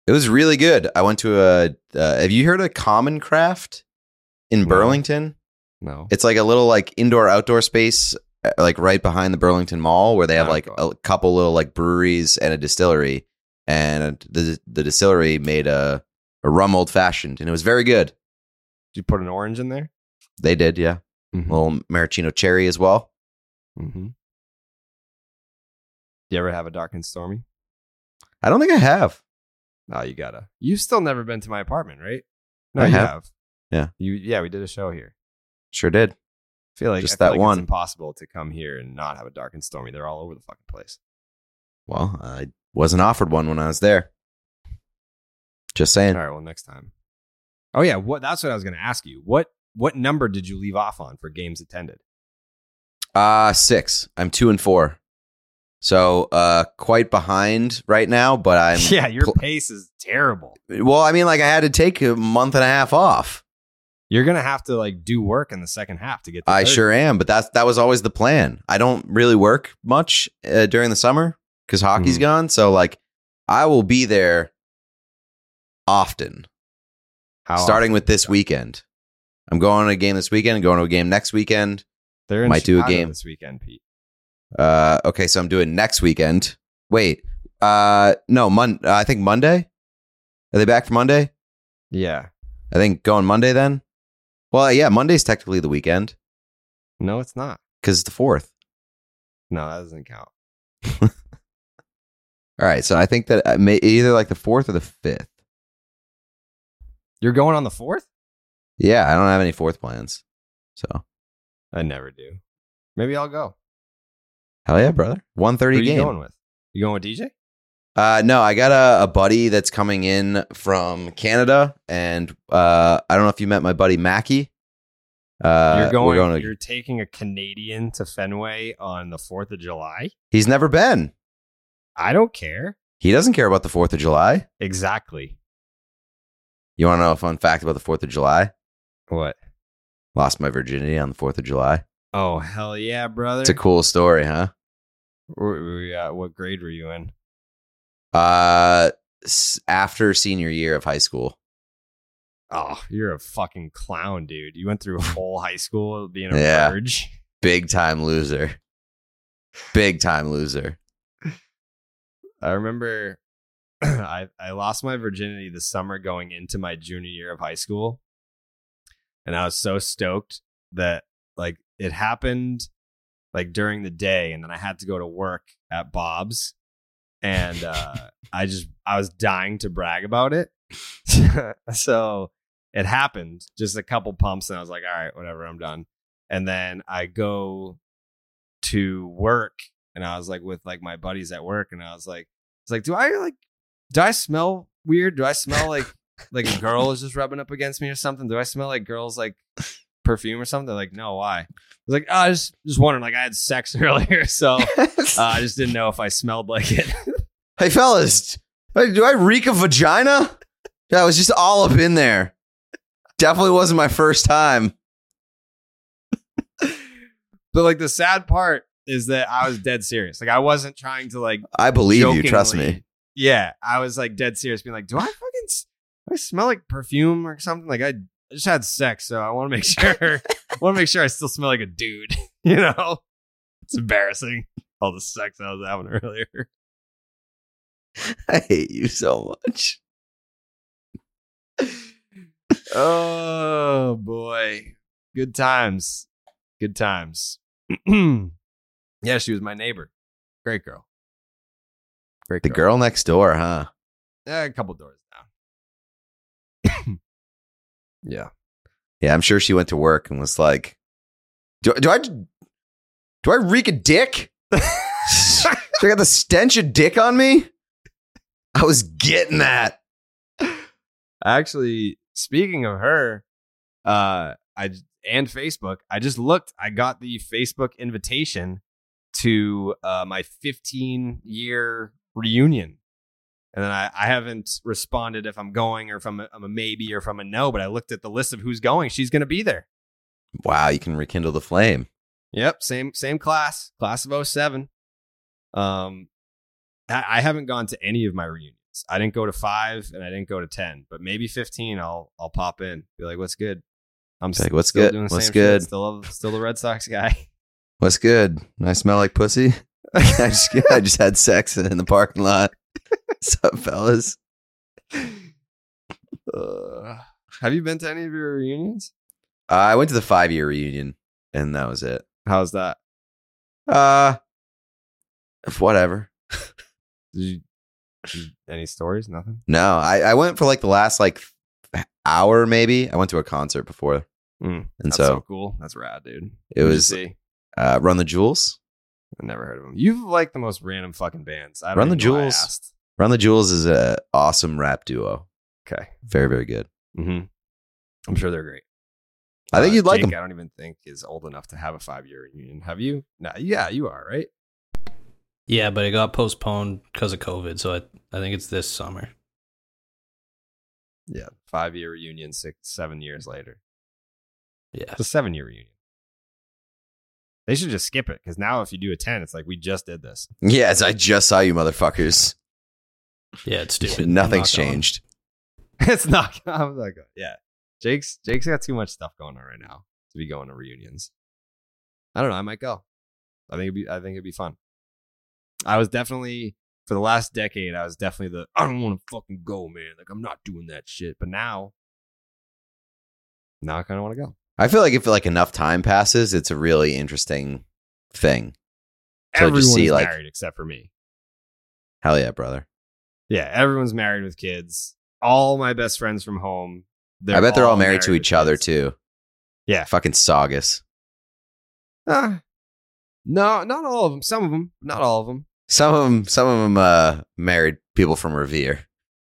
It was really good. I went to a. Uh, have you heard of Common Craft in No. Burlington? No. It's like a little like indoor outdoor space, uh, like right behind the Burlington Mall, where they have Oh, like cool. a couple little like breweries and a distillery. And the the distillery made a a rum old fashioned, and it was very good. Did you put an orange in there? They did, yeah. Mhm. A little maraschino cherry as well. Mm-hmm. Do you ever have a dark and stormy? I don't think I have. No, you gotta. You've still never been to my apartment, right? No, I you have. have. Yeah. You yeah, we did a show here. Sure did. I feel like Just feel that like one. It's impossible to come here and not have a dark and stormy. They're all over the fucking place. Well, I wasn't offered one when I was there. Just saying. All right, well, next time. Oh yeah, what? That's what I was going to ask you. What what number did you leave off on for games attended? Uh six. I'm two and four. So uh quite behind right now, but I'm (laughs) yeah, your pl- pace is terrible. well, I mean like I had to take a month and a half off. You're gonna have to like do work in the second half to get. To I 30. sure am, but that's that was always the plan. I don't really work much uh, during the summer because hockey's Mhm. gone. So like, I will be there often, How starting often? with this weekend. I'm going to a game this weekend. Going to a game next weekend. They're in might do a game. this weekend, Pete. Uh, okay, so I'm doing next weekend. Wait, uh, no, Mon. Uh, I think Monday. Are they back for Monday? Yeah. I think going Monday then. Well, yeah, Monday's technically the weekend No, it's not. because it's the fourth. No, that doesn't count. (laughs) All right, so I think that may, either like the fourth or the fifth. You're going on the fourth? Yeah, I don't have any fourth plans. So I never do. Maybe I'll go. hell yeah, brother. One Who thirty are you going with? You going with DJ? Uh, no, I got a, a buddy that's coming in from Canada, and uh, I don't know if you met my buddy Mackie. Uh, you're going. Going to, You're taking a Canadian to Fenway on the Fourth of July. he's never been. I don't care. He doesn't care about the Fourth of July. Exactly. You want to know a fun fact about the Fourth of July? What? Lost my virginity on the Fourth of July. Oh hell yeah, brother! It's a cool story, huh? Where- where you at? what grade were you in? Uh, after senior year of high school. Oh, you're a fucking clown, dude. You went through a (laughs) whole high school being a Yeah. Big time loser. Big time loser. (laughs) I remember (clears throat) I I lost my virginity the summer going into my junior year of high school. And I was so stoked that like it happened like during the day and then I had to go to work at Bob's and uh I just I was dying to brag about it. (laughs) so it happened just a couple pumps and I was like all right whatever I'm done. And then I go to work and I was like with like my buddies at work and I was like it's like do I like do I smell weird? Do I smell (laughs) like like a girl is just rubbing up against me or something? Do I smell like girls like perfume or something? They're like, no, why? I was like, oh, I just just wondering. Like I had sex (laughs) earlier, so uh, I just didn't know if I smelled like it. (laughs) Hey, fellas, do I reek of vagina? Yeah, I was just all up in there. Definitely wasn't my first time. but like the sad part is that I was dead serious. Like I wasn't trying to like I believe you. Trust me. Yeah, I was like dead serious, being like, do I (laughs) fucking s- do I smell like perfume or something? Like I just had sex, so I want to make sure. I want to make sure I still smell like a dude. (laughs) You know, it's embarrassing. All the sex I was having earlier. I hate you so much. Oh boy, good times, good times. (clears throat) yeah, she was my neighbor. Great girl. Great The girl next door, huh? Eh, a couple doors down. yeah. Yeah, I'm sure she went to work and was like, "Do, do I do I reek a dick? (laughs) do I got the stench of dick on me?" I was getting that. Actually, speaking of her, uh, I and Facebook, I just looked. I got the Facebook invitation to uh, my 15 year reunion, and then I, I haven't responded if I'm going or if I'm a, I'm a maybe or if I'm a no. But I looked at the list of who's going. She's going to be there. Wow, you can rekindle the flame. Yep, same same class, class of 07. Um, I, I haven't gone to any of my reunions. I didn't go to five and I didn't go to ten, but maybe fifteen. I'll I'll pop in, be like, "What's good?" I'm like, "What's still good? Doing the What's same good?" Shit. Still still the Red Sox guy. (laughs) What's good? I smell like pussy. (laughs) I just (laughs) I just had sex in the parking lot. (laughs) What's up, fellas? Uh, have you been to any of your reunions? Uh, I went to the five year reunion, and that was it. How's that? Uh, whatever. Did you, did you- any stories? Nothing. No, I, I went for like the last like hour maybe. I went to a concert before, Mm, and that's so, so, cool. That's rad, dude. it was uh, Run the Jewels. I never heard of them. You've like the most random fucking bands. I don't Run the even I Jewels. asked. Run the Jewels is a awesome rap duo. Okay. Very very good. Mm-hmm. I'm sure they're great. I think Uh, you'd like Jake, them. I don't even think is old enough to have a five year reunion. Have you? No, yeah, you are, right? Yeah, but it got postponed because of COVID, so I, I think it's this summer. Yeah. Five year reunion, six, seven years later. Yeah. It's a seven year reunion. They should just skip it because now if you do a 10, it's like we just did this. Yes, I just saw you, motherfuckers. Yeah, it's stupid. I'm Nothing's changed. (laughs) it's not, I'm not good. Yeah. Jake's, Jake's got too much stuff going on right now to be going to reunions. I don't know. I might go. I think it'd be, I think it'd be fun. I was definitely, for the last decade, I was definitely the, I don't want to fucking go, man. Like, I'm not doing that shit. But now, now I kind of want to go. I feel like if like enough time passes, it's a really interesting thing. So Everyone's see, like- married except for me. Hell yeah, brother. Yeah, everyone's married with kids. All my best friends from home. I bet they're all married, to each other kids. too. Yeah. Fucking Saugus. Ah. no, not all of them. Some of them, not all of them. Some of them, some of them, uh, married people from Revere.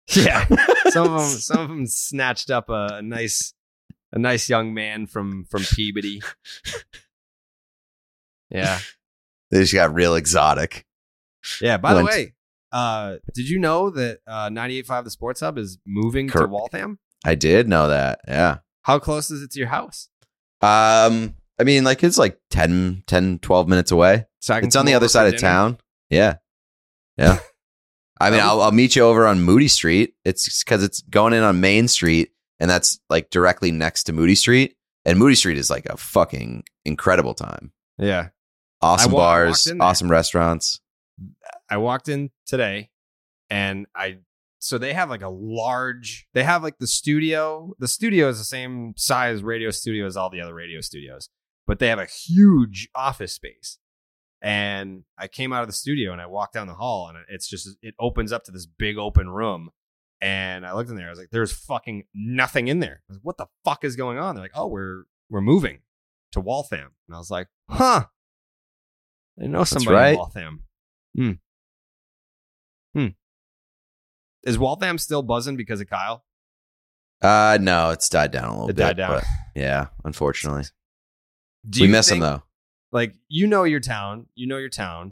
(laughs) Yeah, some of them, (laughs) some of them snatched up a, a nice, a nice young man from from Peabody. Yeah, They just got real exotic. yeah. By Went- the way, uh, did you know that uh, 98.5 The Sports Hub is moving to Waltham? I did know that. Yeah. How close is it to your house? Um, I mean, like it's like 10, 10 12 minutes away. So It's on the other side of dinner? town. Yeah. Yeah. (laughs) I mean, I'll, I'll meet you over on Moody Street. It's because it's going in on Main Street, and that's like directly next to Moody Street. And Moody Street is like a fucking incredible time. Yeah, Awesome wa- I walked bars, awesome restaurants. I walked in today and I so they have like a large they have like the studio. The studio is the same size radio studio as all the other radio studios, but they have a huge office space. And I came out of the studio and I walked down the hall and it's just it opens up to this big open room. And I looked in there, I was like, there's fucking nothing in there. I was like, what the fuck is going on? They're like, oh, we're we're moving to Waltham. And I was like, huh. I know somebody right. in Waltham. Hmm. Hmm. Is Waltham still buzzing because of Kyle? Uh, no, it's died down a little It bit. died down. yeah, unfortunately, Do we miss think, him though. Like you know your town, you know your town.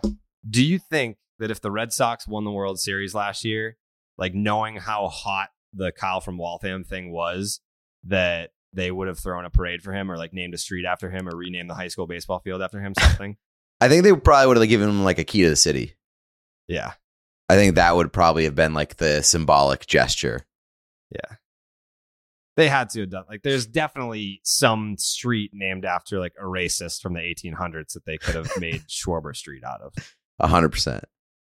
Do you think that if the Red Sox won the World Series last year, like knowing how hot the Kyle from Waltham thing was, that they would have thrown a parade for him or like named a street after him or renamed the high school baseball field after him, something? (laughs) I think they probably would have given him like a key to the city. yeah. I think that would probably have been like the symbolic gesture. Yeah. They had to have done like there's definitely some street named after like a racist from the 1800s that they could have made (laughs) Schwarber Street out of. A hundred percent.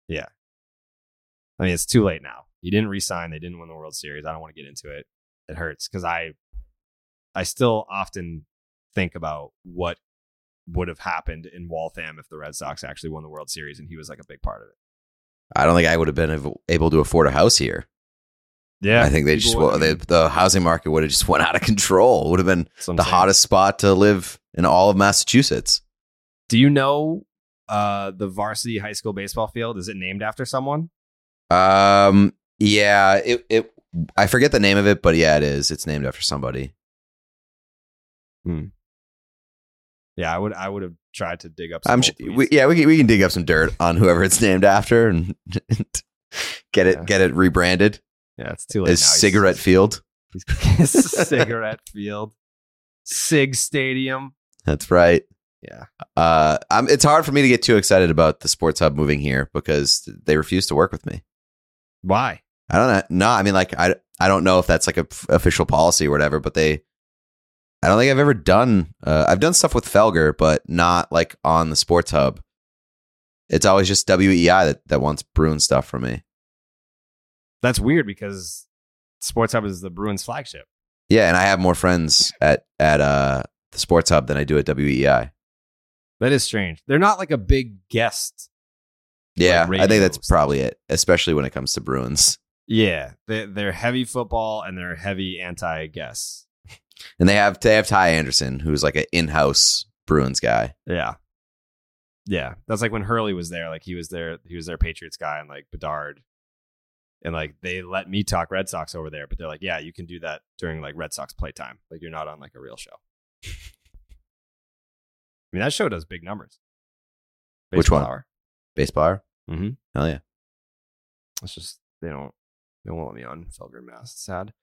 Yeah. I mean, it's too late now. He didn't resign. They didn't win the World Series. I don't want to get into it. It hurts because I, I still often think about what would have happened in Waltham if the Red Sox actually won the World Series and he was like a big part of it. I don't think I would have been able- to afford a house here. Yeah, I think they just well, they, the housing market would have just (laughs) went out of control. It would have been the hottest spot to live in all of Massachusetts. Do you know uh, the varsity high school baseball field? Is it named after someone? Um, yeah, it it I forget the name of it, but yeah, it is. It's named after somebody. Yeah, I would. I would have tried to dig up. Some I'm we, yeah, we can, we can dig up some dirt on whoever it's named after and (laughs) get it Yeah. get it rebranded yeah, it's too late. He's- Cigarette Field. (laughs) (laughs) cigarette field, Sig Stadium. That's right. Yeah, Uh, I'm, it's hard for me to get too excited about the Sports Hub moving here because they refuse to work with me. why? I don't know. No, I mean, like, I, I don't know if that's like a f- official policy or whatever, but they, I don't think I've ever done, uh, I've done stuff with Felger, but not like on the Sports Hub. It's always just WEEI that, that wants Bruin stuff from me. That's weird because Sports Hub is the Bruins flagship. Yeah. And I have more friends at, at, uh, the Sports Hub than I do at WEEI. That is strange. They're not like a big guest Yeah, like I think that's probably it, especially when it comes to Bruins. Yeah, they, they're heavy football and they're heavy anti guess. And they have they have Ty Anderson, who's like an in-house Bruins guy. Yeah, yeah. That's like when Hurley was there. Like he was there. He was their Patriots guy, and like Bedard, and like they let me talk Red Sox over there. But they're like, yeah, you can do that during like Red Sox playtime. Like you're not on like a real show. (laughs) I mean, that show does big numbers. Which one? Hour. Baseball. Mm-hmm. Hell yeah. It's just they don't they won't let me on Felger Mazz. Sad.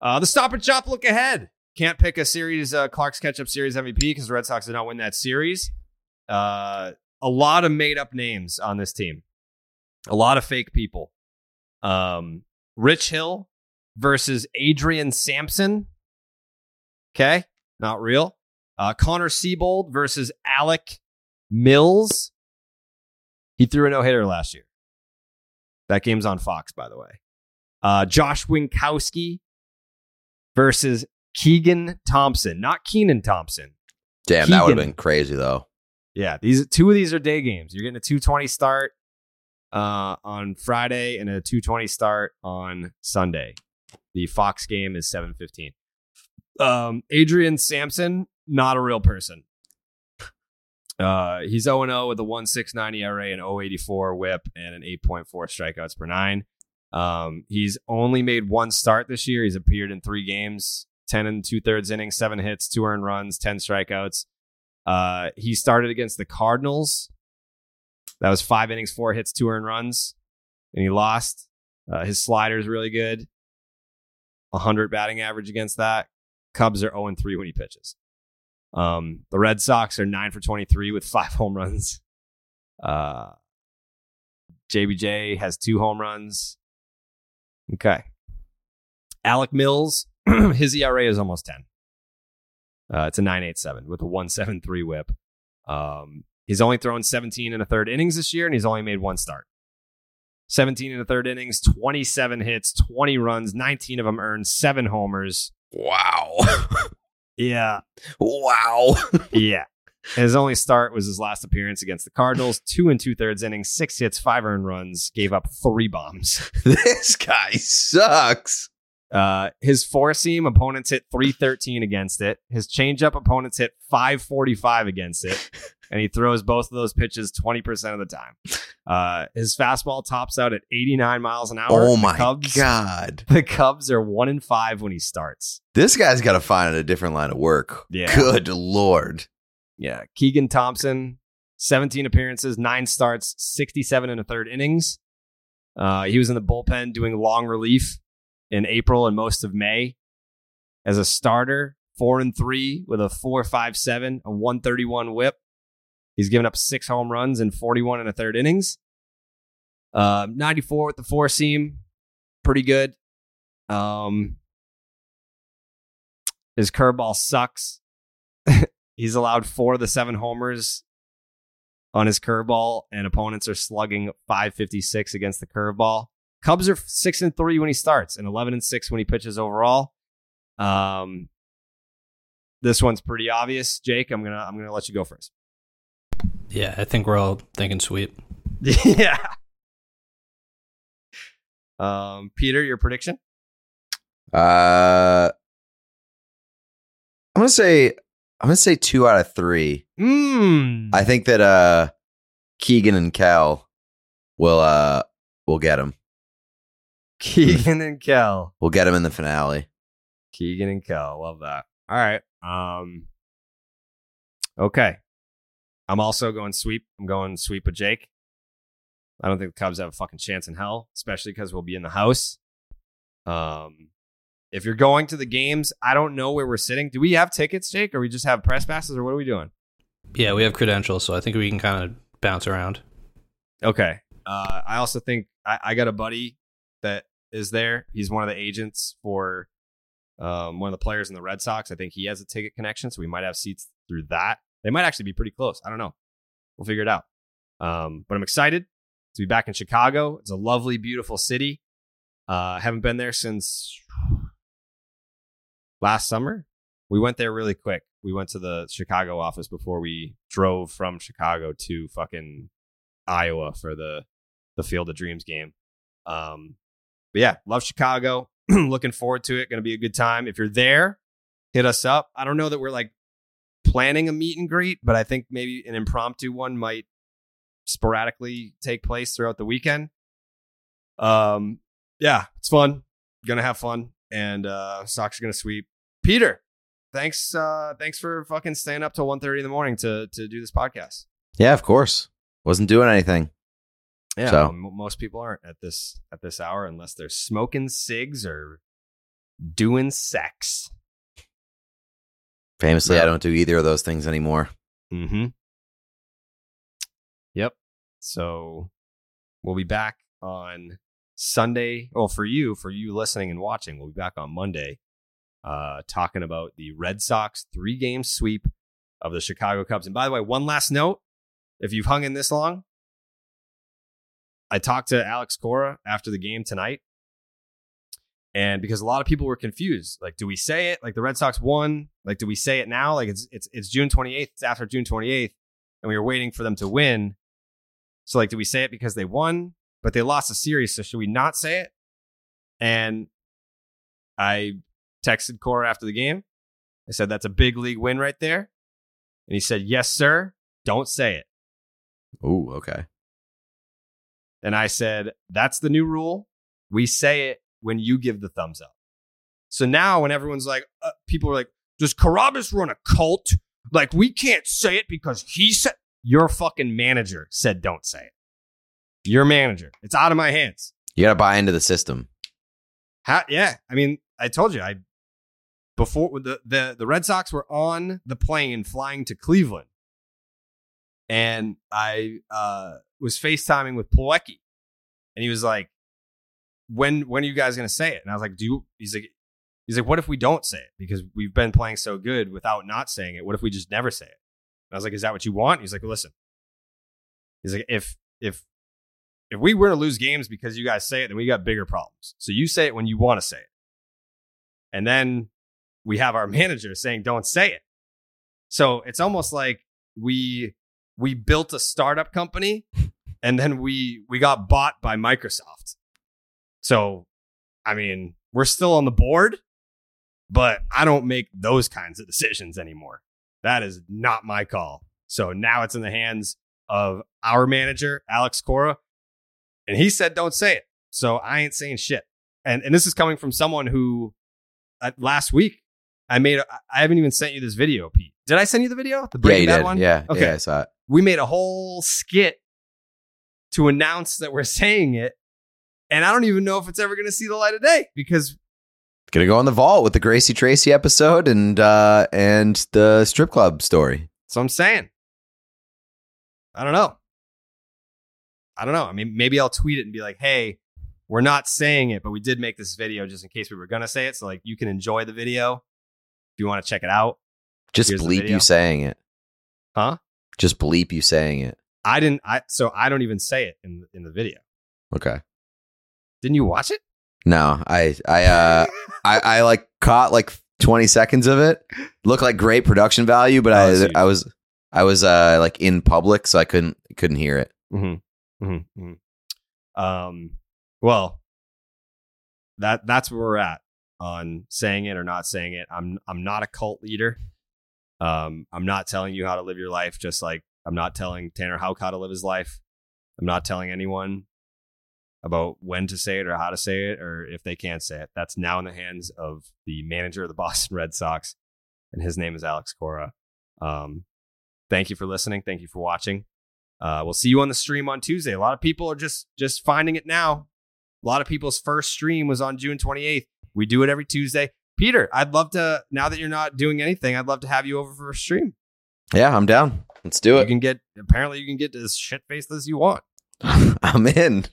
Uh, the Stop and Shop look ahead. Can't pick a series uh, Clark's up Series MVP because the Red Sox did not win that series. Uh, a lot of made up names on this team. A lot of fake people. Um, Rich Hill versus Adrian Sampson. Okay, not real. Uh, Connor Seabold versus Alec Mills. He threw a no hitter last year. That game's on Fox, by the way. Uh, Josh Winckowski versus Keegan Thompson, not Kenan Thompson. Damn, that would have been crazy though. Yeah, these two of these are day games. You're getting a 220 start uh, on Friday and a 220 start on Sunday. The Fox game is 7:15. Um, Adrian Sampson, not a real person. Uh, he's 0 0 with a 1.69 ERA and 0.84 WHIP and an 8.4 strikeouts per nine. Um, he's only made one start this year. He's appeared in three games, 10 and two thirds innings, seven hits, two earned runs, 10 strikeouts. Uh, he started against the Cardinals. That was five innings, four hits, two earned runs, and he lost. Uh, his slider is really good. 100 batting average against that. Cubs are 0 3 when he pitches. Um, the Red Sox are 9 for 23 with (laughs) five home runs. Uh, JBJ has two home runs. Okay. Alec Mills, (clears throat) his ERA is almost 10. Uh, it's a 987 with a 173 whip. Um, he's only thrown 17 and a third innings this year, and he's only made one start. 17 and a third innings, 27 hits, 20 runs, 19 of them earned, seven homers. Wow. (laughs) Yeah. wow. (laughs) Yeah. His only start was his last appearance against the Cardinals. Two and two thirds innings, six hits, five earned runs, gave up three bombs. (laughs) this guy sucks. Uh, his four seam opponents hit 313 against it. His changeup opponents hit 545 against it. (laughs) And he throws both of those pitches 20% of the time. Uh, his fastball tops out at 89 miles an hour. Oh The my Cubs, god. (laughs) The Cubs are one in five when he starts. This guy's got to find a different line of work. Yeah. Good lord. Yeah. Keegan Thompson, 17 appearances, nine starts, 67 and a third innings. Uh, he was in the bullpen doing long relief in April and most of May. As a starter, four and three with a 4.57, a 131 whip. He's given up six home runs in 41 and a third innings. Uh, 94 with the four seam, pretty good. Um, his curveball sucks. (laughs) He's allowed four of the seven homers on his curveball, and opponents are slugging 556 against the curveball. Cubs are six and three when he starts, and 11 and six when he pitches overall. Um, this one's pretty obvious, Jake. I'm gonna I'm gonna let you go first. Yeah, I think we're all thinking sweep. (laughs) yeah. Um, Peter, your prediction? Uh I'm going to say I'm going to say 2 out of 3. Mm. I think that uh Keegan and Kel will uh will get him. Keegan and Kel. We'll get him in the finale. Keegan and Kel. Love that. All right. Um Okay. I'm also going sweep. I'm going sweep with Jake. I don't think the Cubs have a fucking chance in hell, especially because we'll be in the house. Um if you're going to the games, I don't know where we're sitting. Do we have tickets, Jake, or we just have press passes, or what are we doing? Yeah, we have credentials, so I think we can kind of bounce around. Okay. Uh, I also think I, I got a buddy that is there. He's one of the agents for um, one of the players in the Red Sox. I think he has a ticket connection, so we might have seats through that. They might actually be pretty close. I don't know. We'll figure it out. Um, but I'm excited to be back in Chicago. It's a lovely, beautiful city. Uh, haven't been there since last summer. We went there really quick. We went to the Chicago office before we drove from Chicago to fucking Iowa for the the Field of Dreams game. Um, but yeah, love Chicago. (clears throat) Looking forward to it. Going to be a good time. If you're there, hit us up. I don't know that we're like planning a meet and greet, but I think maybe an impromptu one might sporadically take place throughout the weekend. Um, yeah, it's fun. Gonna have fun, and uh, Sox are gonna sweep. Peter, thanks, uh, thanks for fucking staying up till 1.30 in the morning to to do this podcast. Yeah, of course. Wasn't doing anything. Yeah, So- well, most people aren't at this at this hour unless they're smoking cigs or doing sex. Famously. I don't do either of those things anymore. Mm-hmm. Yep. So we'll be back on Sunday. Well, for you, for you listening and watching, we'll be back on Monday, uh, talking about the Red Sox three game sweep of the Chicago Cubs. And by the way, one last note: if you've hung in this long, I talked to Alex Cora after the game tonight. And because a lot of people were confused, like, do we say it? Like the Red Sox won. Like, do we say it now? Like it's it's it's June twenty eighth. It's after June twenty eighth, and we were waiting for them to win. So like, do we say it because they won, but they lost a series? So should we not say it? And I texted Cora after the game. I said that's a big league win right there, and he said, "Yes, sir. Don't say it." Ooh, okay. And I said, that's the new rule. We say it when you give the thumbs up. So now when everyone's like, uh, people are like, does Carabas run a cult? Like, we can't say it because he said, your fucking manager said, don't say it. Your manager. It's out of my hands. You got to buy into the system. How, yeah. I mean, I told you, I, before the, the, the Red Sox were on the plane flying to Cleveland. And I uh, was FaceTiming with Plawecki. And he was like, when when are you guys gonna say it? And I was like, do you he's like he's like, what if we don't say it? Because we've been playing so good without not saying it. What if we just never say it? And I was like, is that what you want? He's like, listen. He's like, if if if we were to lose games because you guys say it, then we got bigger problems. So you say it when you want to say it. And then we have our (laughs) manager saying, don't say it. So it's almost like we we built a startup company (laughs) and then we we got bought by Microsoft. So, I mean, we're still on the board, but I don't make those kinds of decisions anymore. That is not my call. So now it's in the hands of our manager, Alex Cora, and he said don't say it. So I ain't saying shit. And and this is coming from someone who uh, last week I made a, I haven't even sent you this video, Pete. Did I send you the video? The Yeah, Breaking you Bad did. one? Yeah. Okay Yeah, I saw it. we made a whole skit to announce that we're saying it. And I don't even know if it's ever going to see the light of day because Gonna go in the vault with the Gracie Tracy episode and uh and the strip club story. so I'm saying. I don't know. I don't know. I mean, maybe I'll tweet it and be like, hey, we're not saying it, but we did make this video just in case we were going to say it. So, like, you can enjoy the video if you want to check it out. Just bleep you saying it. Huh? Just bleep you saying it. I didn't, I, so I don't even say it in, in the video. Okay. Didn't you watch it? No, I I uh (laughs) I, I like caught like 20 seconds of it. Looked like great production value, but Oh, I I was I was uh like in public, so I couldn't couldn't hear it. Mm-hmm. Mm-hmm. mm-hmm. Um, well, that that's where we're at on saying it or not saying it. I'm I'm not a cult leader. Um, I'm not telling you how to live your life, just like I'm not telling Tanner how to live his life. I'm not telling anyone about when to say it or how to say it or if they can't say it. That's now in the hands of the manager of the (laughs) Boston Red Sox, and his name is Alex Cora. Um, thank you for listening. Thank you for watching. Uh, we'll see you on the stream on Tuesday. A lot of people are just just finding it now. A lot of people's first stream was on June 28th. We do it every Tuesday. Peter, I'd love to now that you're not doing anything, I'd love to have you over for a stream. Yeah, I'm down. Let's do it. You can get apparently you can get as shit faced as you want. (laughs) I'm in.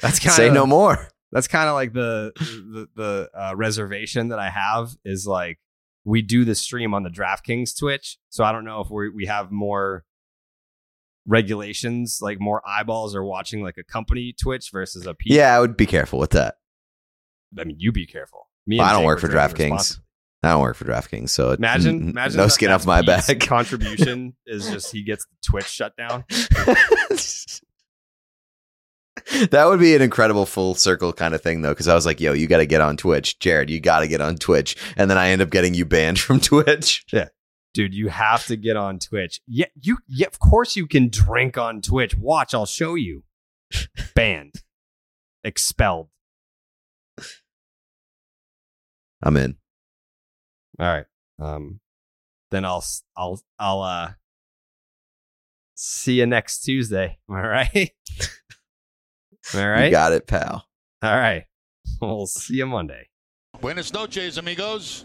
That's kind of Say no more. that's kind of like the the, the uh, reservation that I have is like we do the stream on the DraftKings Twitch, so I don't know if we we have more regulations, like more eyeballs are watching like a company Twitch versus a P. Yeah, I would be careful with that. I mean, you be careful. Me, Well, I don't Jake work for DraftKings. I don't work for DraftKings, so Imagine, imagine no skin off my back. Contribution (laughs) is just he gets the Twitch shut down. (laughs) that would be an incredible full circle kind of thing though because i was like yo you got to get on twitch jared you got to get on twitch and then i end up getting you banned (laughs) from twitch Yeah, Dude, you have to get on Twitch. Yeah, you yeah, of course you can drink on Twitch. Watch, I'll show you. Banned. Expelled. I'm in All right. Um then I'll I'll I'll uh see you next Tuesday. (laughs) All right. (laughs) All right. you got it pal All right. (laughs) We'll see you Monday. Buenas noches, amigos.